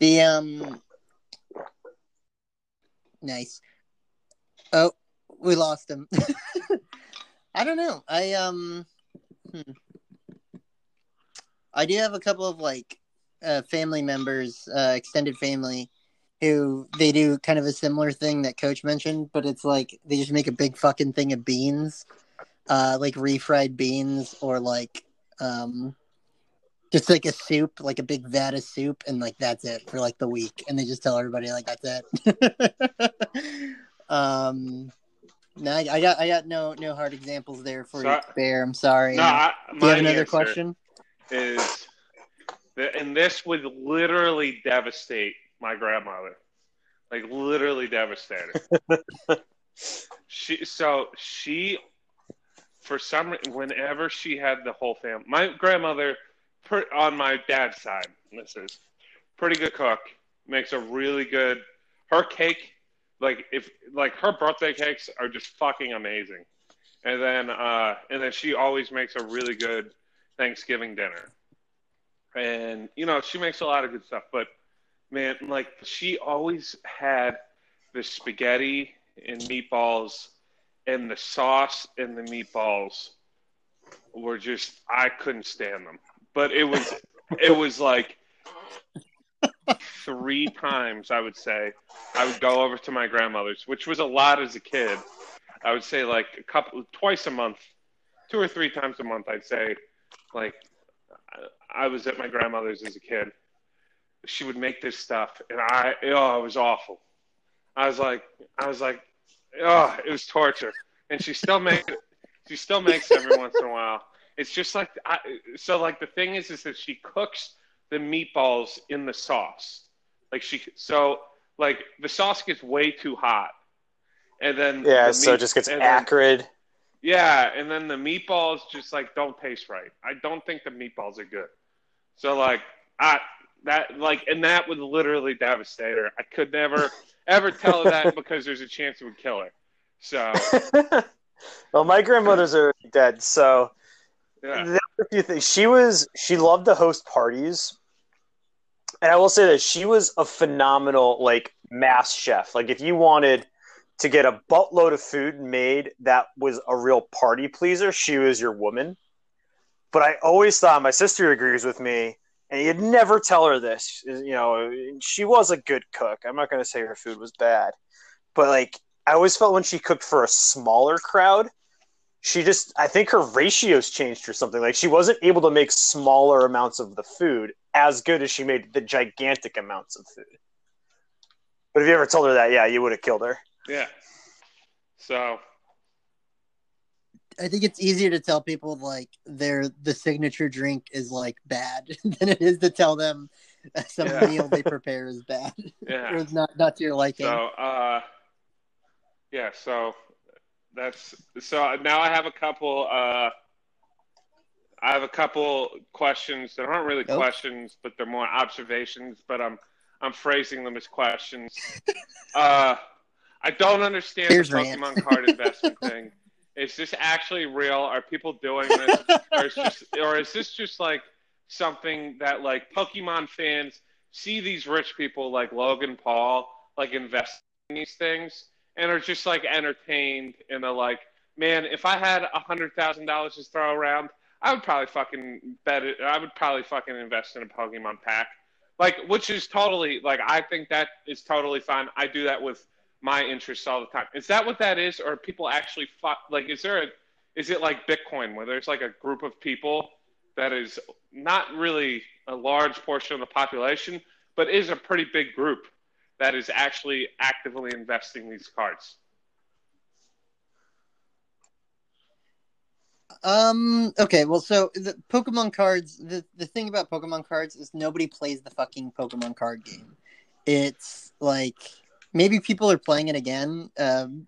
The um, nice. Oh, we lost him. I don't know. I um, hmm. I do have a couple of like uh, family members, uh, extended family, who they do kind of a similar thing that Coach mentioned, but it's like they just make a big fucking thing of beans, uh, like refried beans or like um, just like a soup, like a big vat of soup, and like that's it for like the week, and they just tell everybody like that's it. um, no, I, I got I got no no hard examples there for you, So- Bear. I'm sorry. No, I, do you my have another question? Is that, and this would literally devastate my grandmother, like literally devastated. she so she for some whenever she had the whole family, my grandmother per, on my dad's side, this is pretty good cook, makes a really good her cake. Like if like her birthday cakes are just fucking amazing, and then uh, and then she always makes a really good Thanksgiving dinner. And you know, she makes a lot of good stuff, but man, like she always had the spaghetti and meatballs and the sauce and the meatballs were just I couldn't stand them. But it was it was like three times I would say I would go over to my grandmother's, which was a lot as a kid. I would say like a couple twice a month, two or three times a month I'd say like I- I was at my grandmother's as a kid. She would make this stuff, and I oh, it was awful. I was like, I was like, oh, it was torture. And she still makes it. She still makes every once in a while. It's just like I, so. Like the thing is, is that she cooks the meatballs in the sauce. Like she so like the sauce gets way too hot, and then yeah, the so meat- it just gets and then- acrid. Yeah, and then the meatballs just like don't taste right. I don't think the meatballs are good. So like I that like and that would literally devastate her. I could never ever tell her that because there's a chance it would kill her. So well, my grandmother's are dead, so yeah. there were a few things. She was she loved to host parties, and I will say that she was a phenomenal like mass chef. Like if you wanted to get a buttload of food made that was a real party pleaser, she was your woman. But I always thought my sister agrees with me, and you'd never tell her this. You know, she was a good cook. I'm not going to say her food was bad, but like I always felt when she cooked for a smaller crowd, she just I think her ratios changed or something. Like she wasn't able to make smaller amounts of the food as good as she made the gigantic amounts of food. But if you ever told her that, yeah, you would have killed her. Yeah. So I think it's easier to tell people like their the signature drink is like bad than it is to tell them some Yeah. meal they prepare is bad yeah. or not not to your liking. So uh yeah, so that's so now I have a couple uh I have a couple questions that aren't really Nope. questions, but they're more observations, but I'm I'm phrasing them as questions. uh I don't understand Here's the rant. Pokemon card investment thing. Is this actually real? Are people doing this? or, is just, or is this just like something that like Pokemon fans see these rich people like Logan Paul like invest in these things and are just like entertained and they're like, man, if I had a hundred thousand dollars to throw around, I would probably fucking bet it. I would probably fucking invest in a Pokemon pack, like which is totally like I think that is totally fine. I do that with my interests all the time. Is that what that is, or people actually like? Is there a is it like Bitcoin where there's like a group of people that is not really a large portion of the population, but is a pretty big group that is actually actively investing these cards? Um. Okay. Well, so the Pokemon cards. The the thing about Pokemon cards is nobody plays the fucking Pokemon card game. It's like maybe people are playing it again. Um,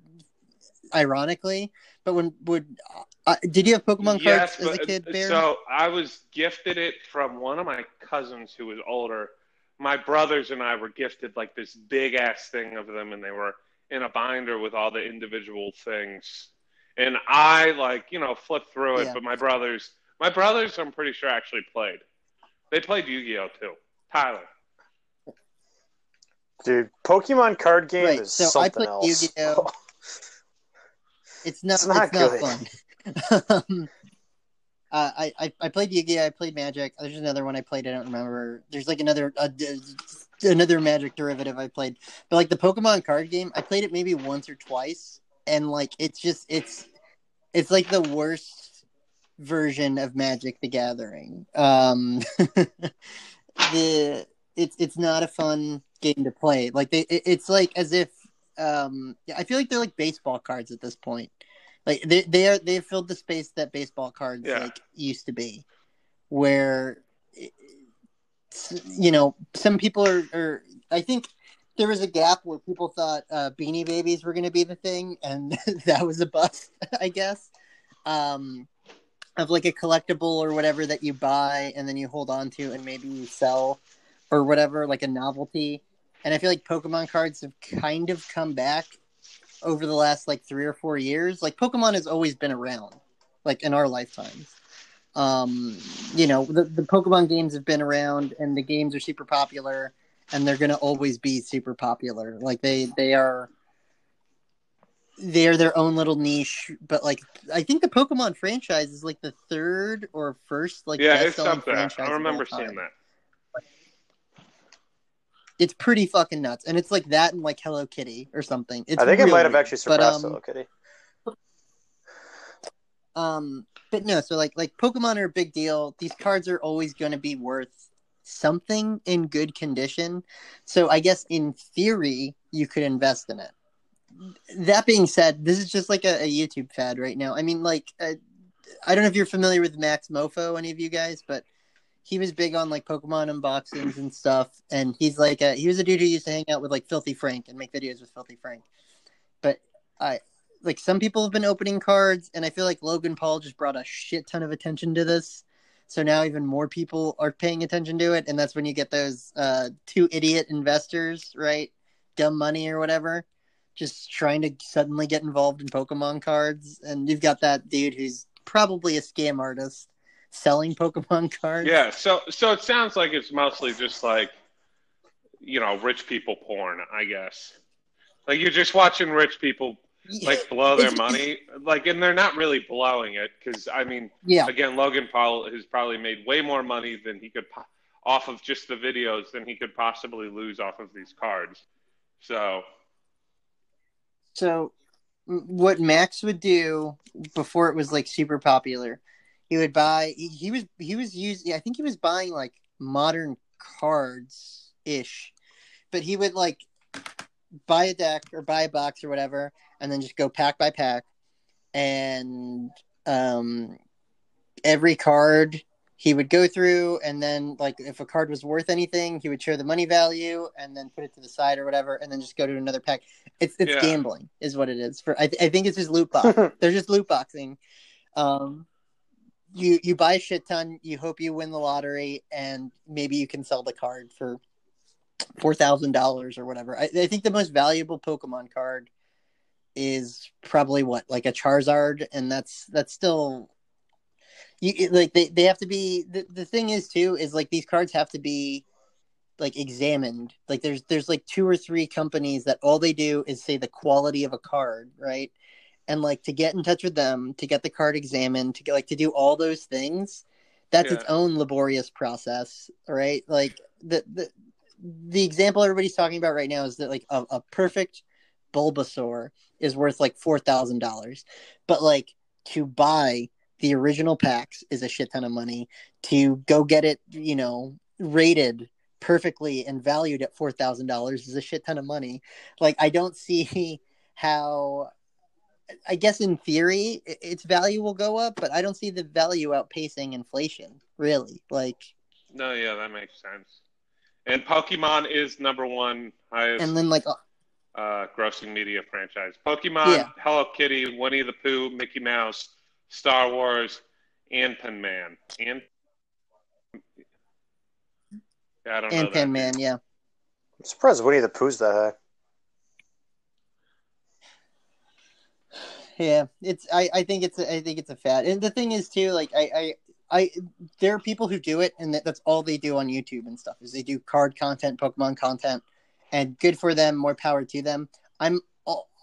ironically, but when would uh, did you have Pokemon cards as a but- uh, kid, Bear? So I was gifted it from one of my cousins who was older. My brothers and I were gifted like this big ass thing of them, and they were in a binder with all the individual things. And I like you know flipped through it, Yeah. but my brothers, my brothers, I'm pretty sure actually played. They played Yu-Gi-Oh too. Tyler. Dude, Pokemon card game Right, is so I something else. Yu-Gi-Oh! It's not. It's It's not not, good. fun. um, uh, I, I I played Yu-Gi-Oh! I played Magic. There's another one I played. I don't remember. There's like another uh, another Magic derivative I played. But like the Pokemon card game, I played it maybe once or twice, and like it's just it's it's like the worst version of Magic: The Gathering. Um, the it's it's not a fun game to play. Like they, it, it's like as if um, yeah, I feel like they're like baseball cards at this point. Like they they are they've filled the space that baseball cards Yeah. like used to be, where you know some people are, are I think there was a gap where people thought uh, Beanie Babies were going to be the thing, and that was a bust, I guess. Um, of like a collectible or whatever that you buy and then you hold on to and maybe you sell or whatever, like a novelty. And I feel like Pokemon cards have kind of come back over the last like three or four years. Like Pokemon has always been around, like in our lifetimes. Um, you know, the, the Pokemon games have been around and the games are super popular and they're gonna always be super popular. Like they they are they're their own little niche, but like I think the Pokemon franchise is like the third or first like yeah, best-selling up there. franchise I remember seeing that. It's pretty fucking nuts, and it's like that and like Hello Kitty or something. It's I think it might have actually But, surpassed um, Hello Kitty. Um, but no, so like like Pokemon are a big deal. These cards are always going to be worth something in good condition. So I guess in theory you could invest in it. That being said, this is just like a, a YouTube fad right now. I mean, like uh, I don't know if you're familiar with MaxMoeFoe, any of you guys, but he was big on like Pokemon unboxings and stuff. And he's like a, he was a dude who used to hang out with like Filthy Frank and make videos with Filthy Frank. But I like some people have been opening cards, and I feel like Logan Paul just brought a shit ton of attention to this. So now even more people are paying attention to it, and that's when you get those uh, two idiot investors, right? Dumb money or whatever, just trying to suddenly get involved in Pokemon cards, and you've got that dude who's probably a scam artist selling Pokemon cards. Yeah, so so it sounds like it's mostly just like you know, rich people porn, I guess. Like you're just watching rich people like blow their money, like, and they're not really blowing it because I mean, yeah. Again, Logan Paul has probably made way more money than he could po- off of just the videos than he could possibly lose off of these cards. So, so what Max would do before it was like super popular, he would buy. He, he was he was using. I think he was buying like modern cards ish, but he would like buy a deck or buy a box or whatever, and then just go pack by pack, and um, every card he would go through, and then like if a card was worth anything, he would show the money value, and then put it to the side or whatever, and then just go to another pack. It's it's Yeah. gambling, is what it is. For I, th- I think it's just loot box. They're just loot boxing. Um, you you buy a shit ton. You hope you win the lottery, and maybe you can sell the card for four thousand dollars or whatever. I, I think the most valuable Pokemon card is probably what like a Charizard, and that's that's still you like they, they have to be. The, the thing is too is like these cards have to be like examined. Like there's there's like two or three companies that all they do is say the quality of a card, right? And like to get in touch with them, to get the card examined, to get like to do all those things, that's its own laborious process, right? Like the the the example everybody's talking about right now is that like a, a perfect Bulbasaur is worth like four thousand dollars, but like to buy the original packs is a shit ton of money. To go get it, you know, rated perfectly and valued at four thousand dollars is a shit ton of money. Like I don't see how. I guess in theory its value will go up, but I don't see the value outpacing inflation. Really, like, no, yeah, that makes sense. And Pokemon is number one highest and then like uh, uh, grossing media franchise. Pokemon, Yeah. Hello Kitty, Winnie the Pooh, Mickey Mouse, Star Wars, Ant Man. And yeah, I don't know. and that. Pin Man, yeah. I'm surprised Winnie the Pooh's that high. Yeah, it's I, I think it's a, I think it's a fad. And the thing is too, like I I, I there are people who do it and that, that's all they do on YouTube and stuff is they do card content, Pokemon content, and good for them, more power to them. I'm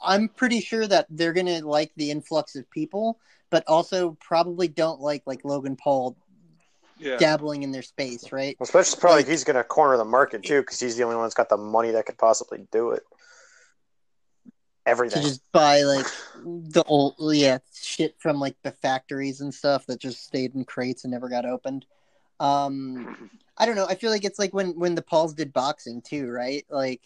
I'm pretty sure that they're gonna like the influx of people, but also probably don't like like Logan Paul Yeah. dabbling in their space, right? Well, especially probably Like- he's going to corner the market too because he's the only one that's got the money that could possibly do it. To just buy like the old yeah shit from like the factories and stuff that just stayed in crates and never got opened. Um, I don't know. I feel like it's like when when the Pauls did boxing too, right? Like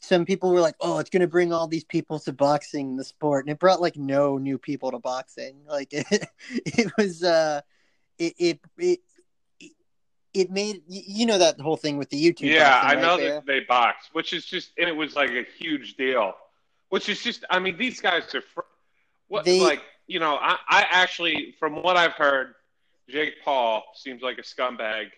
some people were like, "Oh, it's gonna bring all these people to boxing, the sport," and it brought like no new people to boxing. Like it, it was, uh, it it it. It made you know that whole thing with the YouTube. Yeah, boxing, I right, know Bear? that they box, which is just, and it was like a huge deal. Which is just, I mean, these guys are, fr- what, They- like, you know, I, I actually, from what I've heard, Jake Paul seems like a scumbag.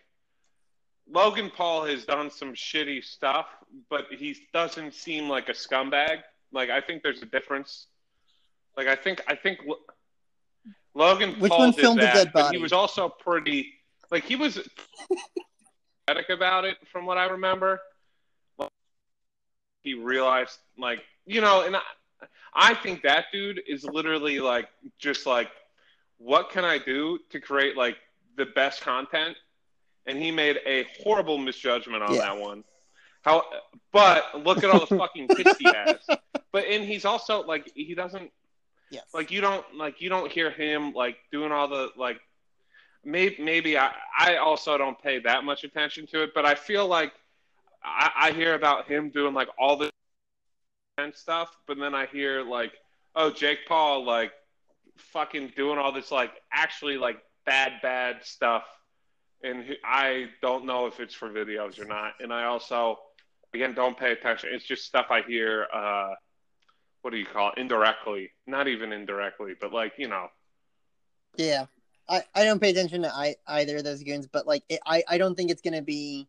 Logan Paul has done some shitty stuff, but he doesn't seem like a scumbag. Like, I think there's a difference. Like, I think, I think Lo- Logan Which Paul did that, but he was also pretty, like, he was about it, from what I remember he realized like you know and I, I think that dude is literally like just like what can i do to create like the best content and he made a horrible misjudgment on Yeah. that one how but look at all the fucking hits he has but and he's also like he doesn't Yes. like you don't like you don't hear him like doing all the like maybe maybe I, I also don't pay that much attention to it but i feel like I, I hear about him doing like all the stuff but then i hear like oh jake paul like fucking doing all this like actually like bad bad stuff. And he- i don't know if it's for videos or not. And i also again don't pay attention. It's just stuff i hear uh what do you call it? indirectly? Not even indirectly, but like you know, Yeah, I, I don't pay attention to I, either of those goons, but like it, I I don't think it's gonna be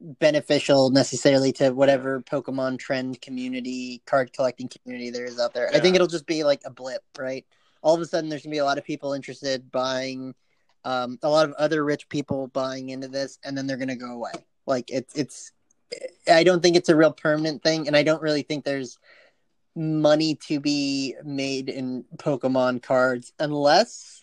beneficial necessarily to whatever Pokemon trend community card collecting community there is out there. I think it'll just be like a blip, right? All of a sudden, there's gonna be a lot of people interested buying, um, a lot of other rich people buying into this, and then they're gonna go away. Like it's it's. I don't think it's a real permanent thing, and I don't really think there's money to be made in Pokemon cards unless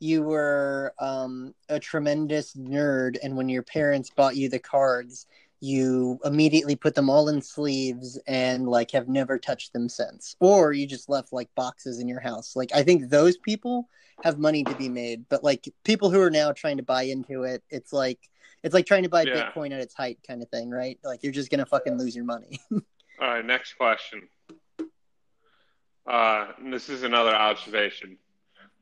you were um, a tremendous nerd and when your parents bought you the cards you immediately put them all in sleeves and like have never touched them since or you just left like boxes in your house like i think those people have money to be made but like people who are now trying to buy into it it's like it's like trying to buy Yeah. bitcoin at its height kind of thing right like you're just gonna fucking lose your money All right, next question. Uh, and this is another observation.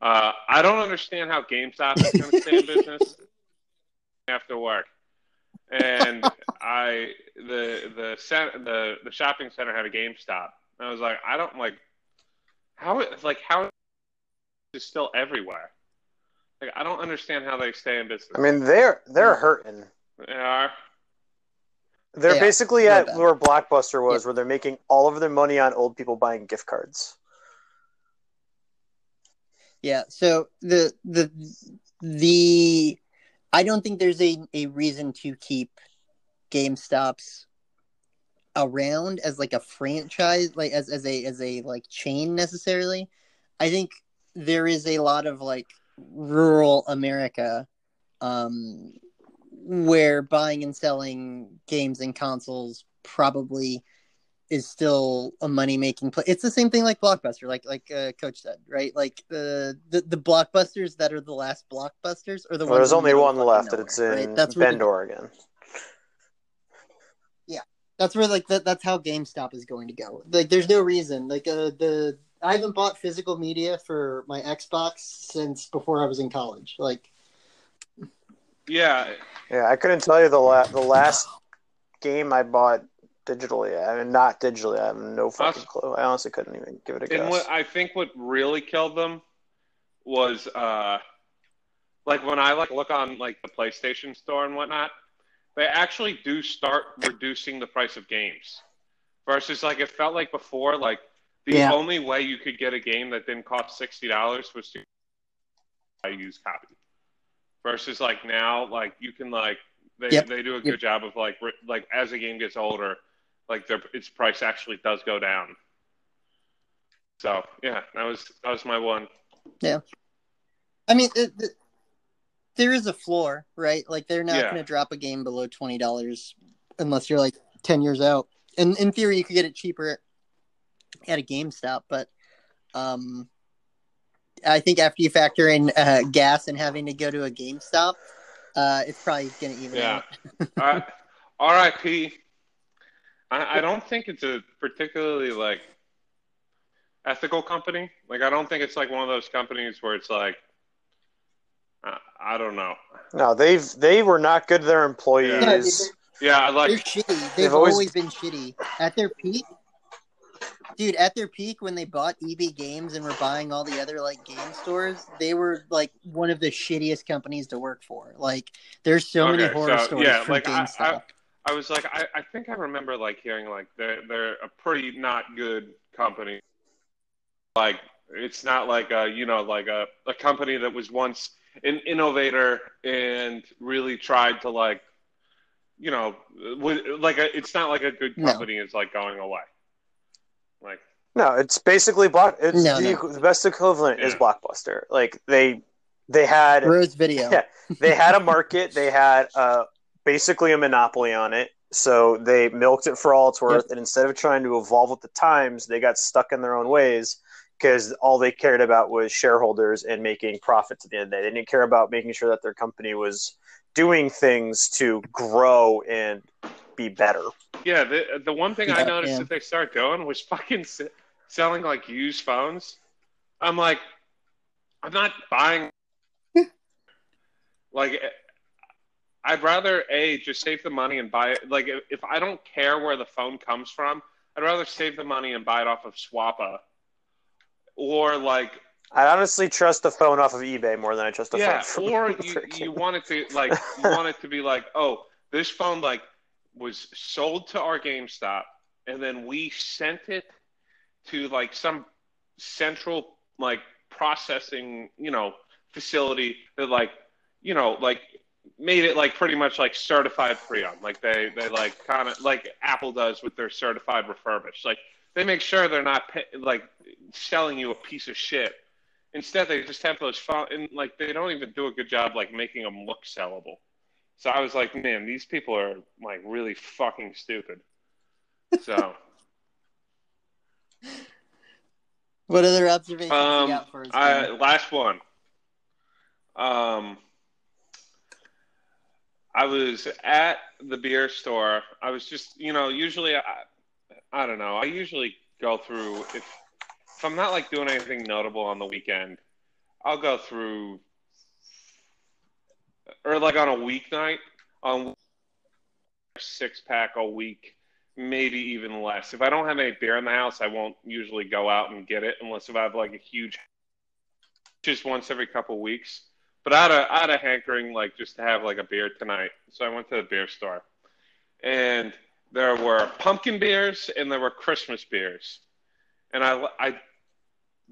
Uh, I don't understand how GameStop is going to stay in business after work. And I the the cent- the the shopping center had a GameStop. And I was like, I don't like how it like how is still everywhere. Like I don't understand how they stay in business. I mean, they're they're hurting. they are. They're Yeah, basically at bad. where Blockbuster was, Yeah. where they're making all of their money on old people buying gift cards. Yeah. So the the the I don't think there's a, a reason to keep GameStops around as like a franchise, like as, as a as a like chain necessarily. I think there is a lot of like rural America um where buying and selling games and consoles probably is still a money making play. It's the same thing like Blockbuster, like like uh, Coach said, right? Like the the the blockbusters that are the last blockbusters are the Well, ones. there's only one left, fucking and it's in right? That's Bend, the- Oregon. that's where like that, that's how GameStop is going to go. Like there's no reason. Like uh, the I haven't bought physical media for my Xbox since before I was in college. Like Yeah, Yeah, I couldn't tell you the la- the last game I bought digitally. I mean, not digitally. I have no fucking Us- clue. I honestly couldn't even give it a And guess. what I think what really killed them was uh like when I like look on like the PlayStation store and whatnot, they actually do start reducing the price of games. Versus like it felt like before, like the Yeah. only way you could get a game that didn't cost sixty dollars was to buy a used copy. Versus like now, like you can like they Yep. they do a Yep. good job of like re- like as the game gets older, like their its price actually does go down. So yeah, that was that was my one. Yeah, I mean, it, it, there is a floor, right? Like they're not Yeah. going to drop a game below twenty dollars unless you're like ten years out. And in theory, you could get it cheaper at a GameStop, but um, I think after you factor in uh, gas and having to go to a GameStop, uh, it's probably going to even Yeah. out. R.I.P. I, I don't think it's a particularly like ethical company. Like I don't think it's like one of those companies where it's like I, I don't know. no, they've they were not good to their employees. Yeah, I like They're shitty. They've, They've always... always- been shitty. At their peak, dude, at their peak when they bought EB Games and were buying all the other like game stores, they were like one of the shittiest companies to work for. Like, there's so many horror so, stories yeah, from like I, GameStop. I, I was like I, I think I remember like hearing like they're they're a pretty not good company. Like it's not like a you know like a, a company that was once an innovator and really tried to like you know with, like a, it's not like a good No. company is like going away. Like No, it's basically block. It's No, the, no. the best equivalent is Blockbuster. Like they they had Rose Video. Yeah. they had a market. They had uh, basically a monopoly on it. So they milked it for all it's worth. And instead of trying to evolve with the times, they got stuck in their own ways because all they cared about was shareholders and making profits at the end of the day. They didn't care about making sure that their company was doing things to grow and be better. yeah, the the one thing I noticed yeah. that they started doing was fucking s- selling like used phones. I'm like, I'm not buying. like, I'd rather a just save the money and buy it. Like, if, if I don't care where the phone comes from, I'd rather save the money and buy it off of Swappa, or like I honestly trust the phone off of eBay more than I trust the yeah, phone. from or you, freaking- you want it to like you want it to be like, oh, this phone like was sold to our GameStop, and then we sent it to like some central like processing, you know, facility that like, you know, like made it like pretty much like certified pre-owned. Like they they like kind of like Apple does with their certified refurbished. Like they make sure they're not pa like selling you a piece of shit. Instead, they just have those phone and like they don't even do a good job like making them look sellable. So I was like, man, these people are like really fucking stupid. So What other observations you um, got for us? I, last one. Um, I was at the beer store. I was just, you know, usually I, I don't know. I usually go through if if I'm not like doing anything notable on the weekend, I'll go through or like on a weeknight on six pack a week, maybe even less. If I don't have any beer in the house, I won't usually go out and get it unless if I have like a huge just once every couple weeks. But I had a I had a hankering like just to have like a beer tonight. So I went to the beer store. And there were pumpkin beers and there were Christmas beers. And I I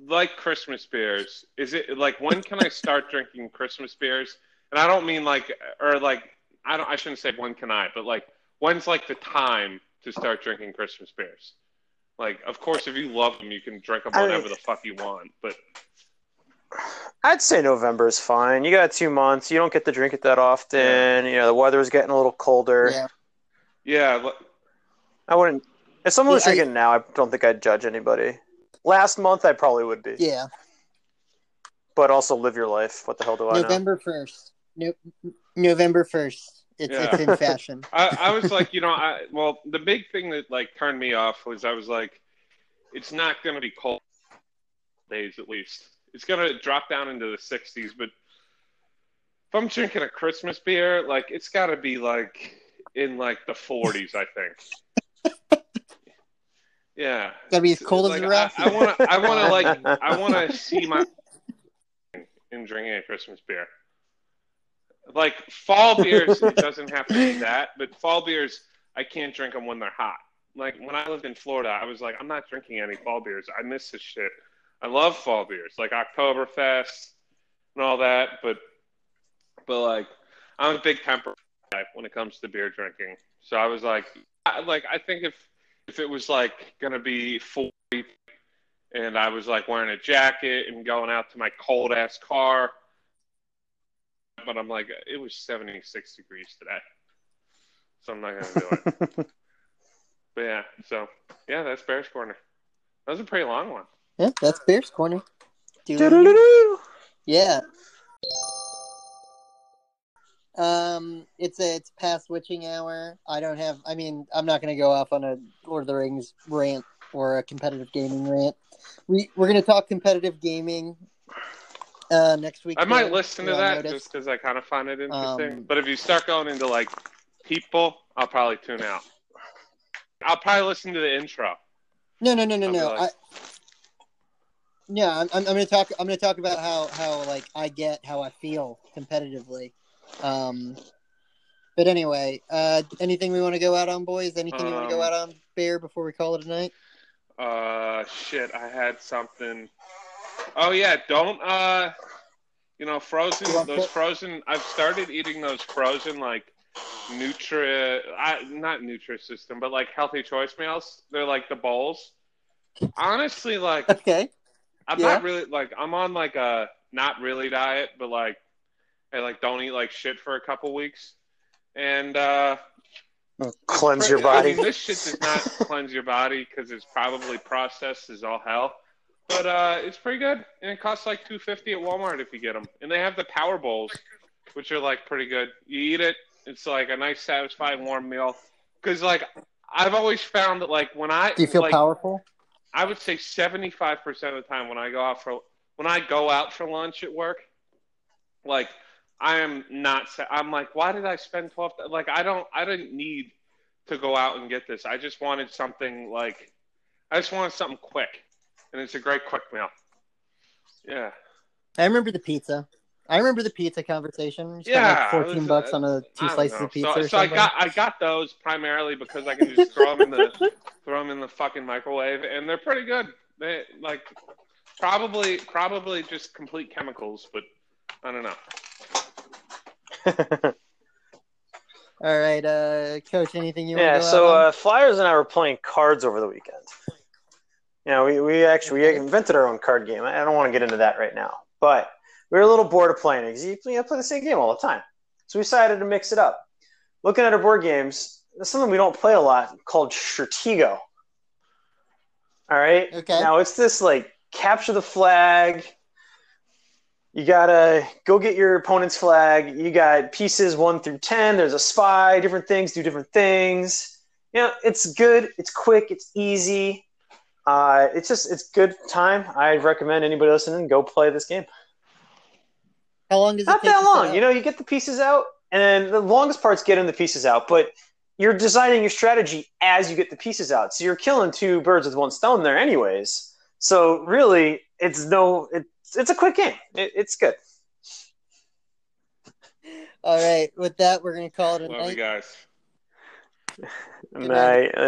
like Christmas beers. Is it like when can I start drinking Christmas beers? And I don't mean like or like I don't I shouldn't say when can I, but like when's like the time to start drinking Christmas beers? Like of course if you love them you can drink them I- the fuck you want, but I'd say November is fine. You got two months. You don't get to drink it that often. You know, the weather's getting a little colder. yeah. yeah, l- I wouldn't. If someone was Yeah, I- drinking now, I don't think I'd judge anybody. Last month, I probably would be. Yeah. But also live your life. What the hell do I know? November first. No, November first. It's Yeah. it's in fashion. I, I was like, you know, I well, the big thing that like turned me off was I was like, it's not going to be cold days at least. It's going to drop down into the 60s, but if I'm drinking a Christmas beer, like it's got to be like in like the 40s, I think. Yeah, Gotta be as cold like, as a rock. I want to, I want to like, I want to see my in drinking a Christmas beer. Like fall beers, it doesn't have to be that, but fall beers, I can't drink them when they're hot. Like when I lived in Florida, I was like, I'm not drinking any fall beers. I miss this shit. I love fall beers, like Oktoberfest and all that, but but like I'm a big temper guy when it comes to beer drinking. So I was like, I, like I think if if it was like gonna be 40 and I was like wearing a jacket and going out to my cold ass car, but I'm like, it was 76 degrees today, so I'm not gonna do it. but yeah, so yeah, that's Bears Corner. That was a pretty long one. Yeah, that's Bears Corner. Do Yeah. Um, it's a it's past witching hour. I don't have. I mean, I'm not going to go off on a Lord of the Rings rant or a competitive gaming rant. We we're going to talk competitive gaming uh, next week. I might Joe, listen to that notice. just because I kind of find it interesting. Um, but if you start going into like people, I'll probably tune out. I'll probably listen to the intro. No, no, no, no, I'll no. like- I, yeah, I'm, I'm, to talk. I'm going to talk about how how like I get how I feel competitively. Um, but anyway, uh, anything we want to go out on, boys? Anything you want to go Um, out on, Bear, before we call it a night? Uh, shit, I had something. Oh yeah, don't uh, you know, frozen. You Those put- frozen. I've started eating those frozen like Nutri, I, not Nutrisystem, but like healthy choice meals. They're like the bowls. Honestly, like Okay. I'm Yeah. not really like I'm on like a not really diet, but like I like don't eat like shit for a couple weeks, and uh Cleanse your I body. mean, this shit does not cleanse your body because it's probably processed as all hell. But uh, it's pretty good, and it costs like two fifty at Walmart if you get them. And they have the Power Bowls, which are like pretty good. You eat it, it's like a nice, satisfying, warm meal. Because like I've always found that like when I Do you feel like, powerful? I would say seventy five percent of the time when I go out for when I go out for lunch at work, like I am not. I'm like, why did I spend twelve? Like I don't. I didn't need to go out and get this. I just wanted something like I just wanted something quick, and it's a great quick meal. Yeah. I remember the pizza. I remember the pizza conversation. You spent Yeah, like fourteen was, bucks uh, on a I two slices know. of pizza. So, or so I got I got those primarily because I can just throw them in the throw them in the fucking microwave, and they're pretty good. They like probably probably just complete chemicals, but I don't know. All right, uh, coach. Anything you want yeah, to go so on? uh, Flyers and I were playing cards over the weekend. Yeah, we, we actually we invented our own card game. I don't want to get into that right now, but we were a little bored of playing it because you, you know, play the same game all the time. So we decided to mix it up. Looking at our board games, there's something we don't play a lot called Stratego. All right. Okay. Now it's this like capture the flag. You gotta go get your opponent's flag. You got pieces one through ten. There's a spy. Different things do different things. You know, it's good. It's quick. It's easy. Uh, it's just it's good time. I recommend anybody listening go play this game. How long does it Not take? that long. up? You know, you get the pieces out, and the longest part's getting the pieces out. But you're designing your strategy as you get the pieces out. So you're killing two birds with one stone there, anyways. So really, it's no, it's it's a quick game. It, it's good. All right. With that, we're gonna call it a Love you night. guys. Good night. Night.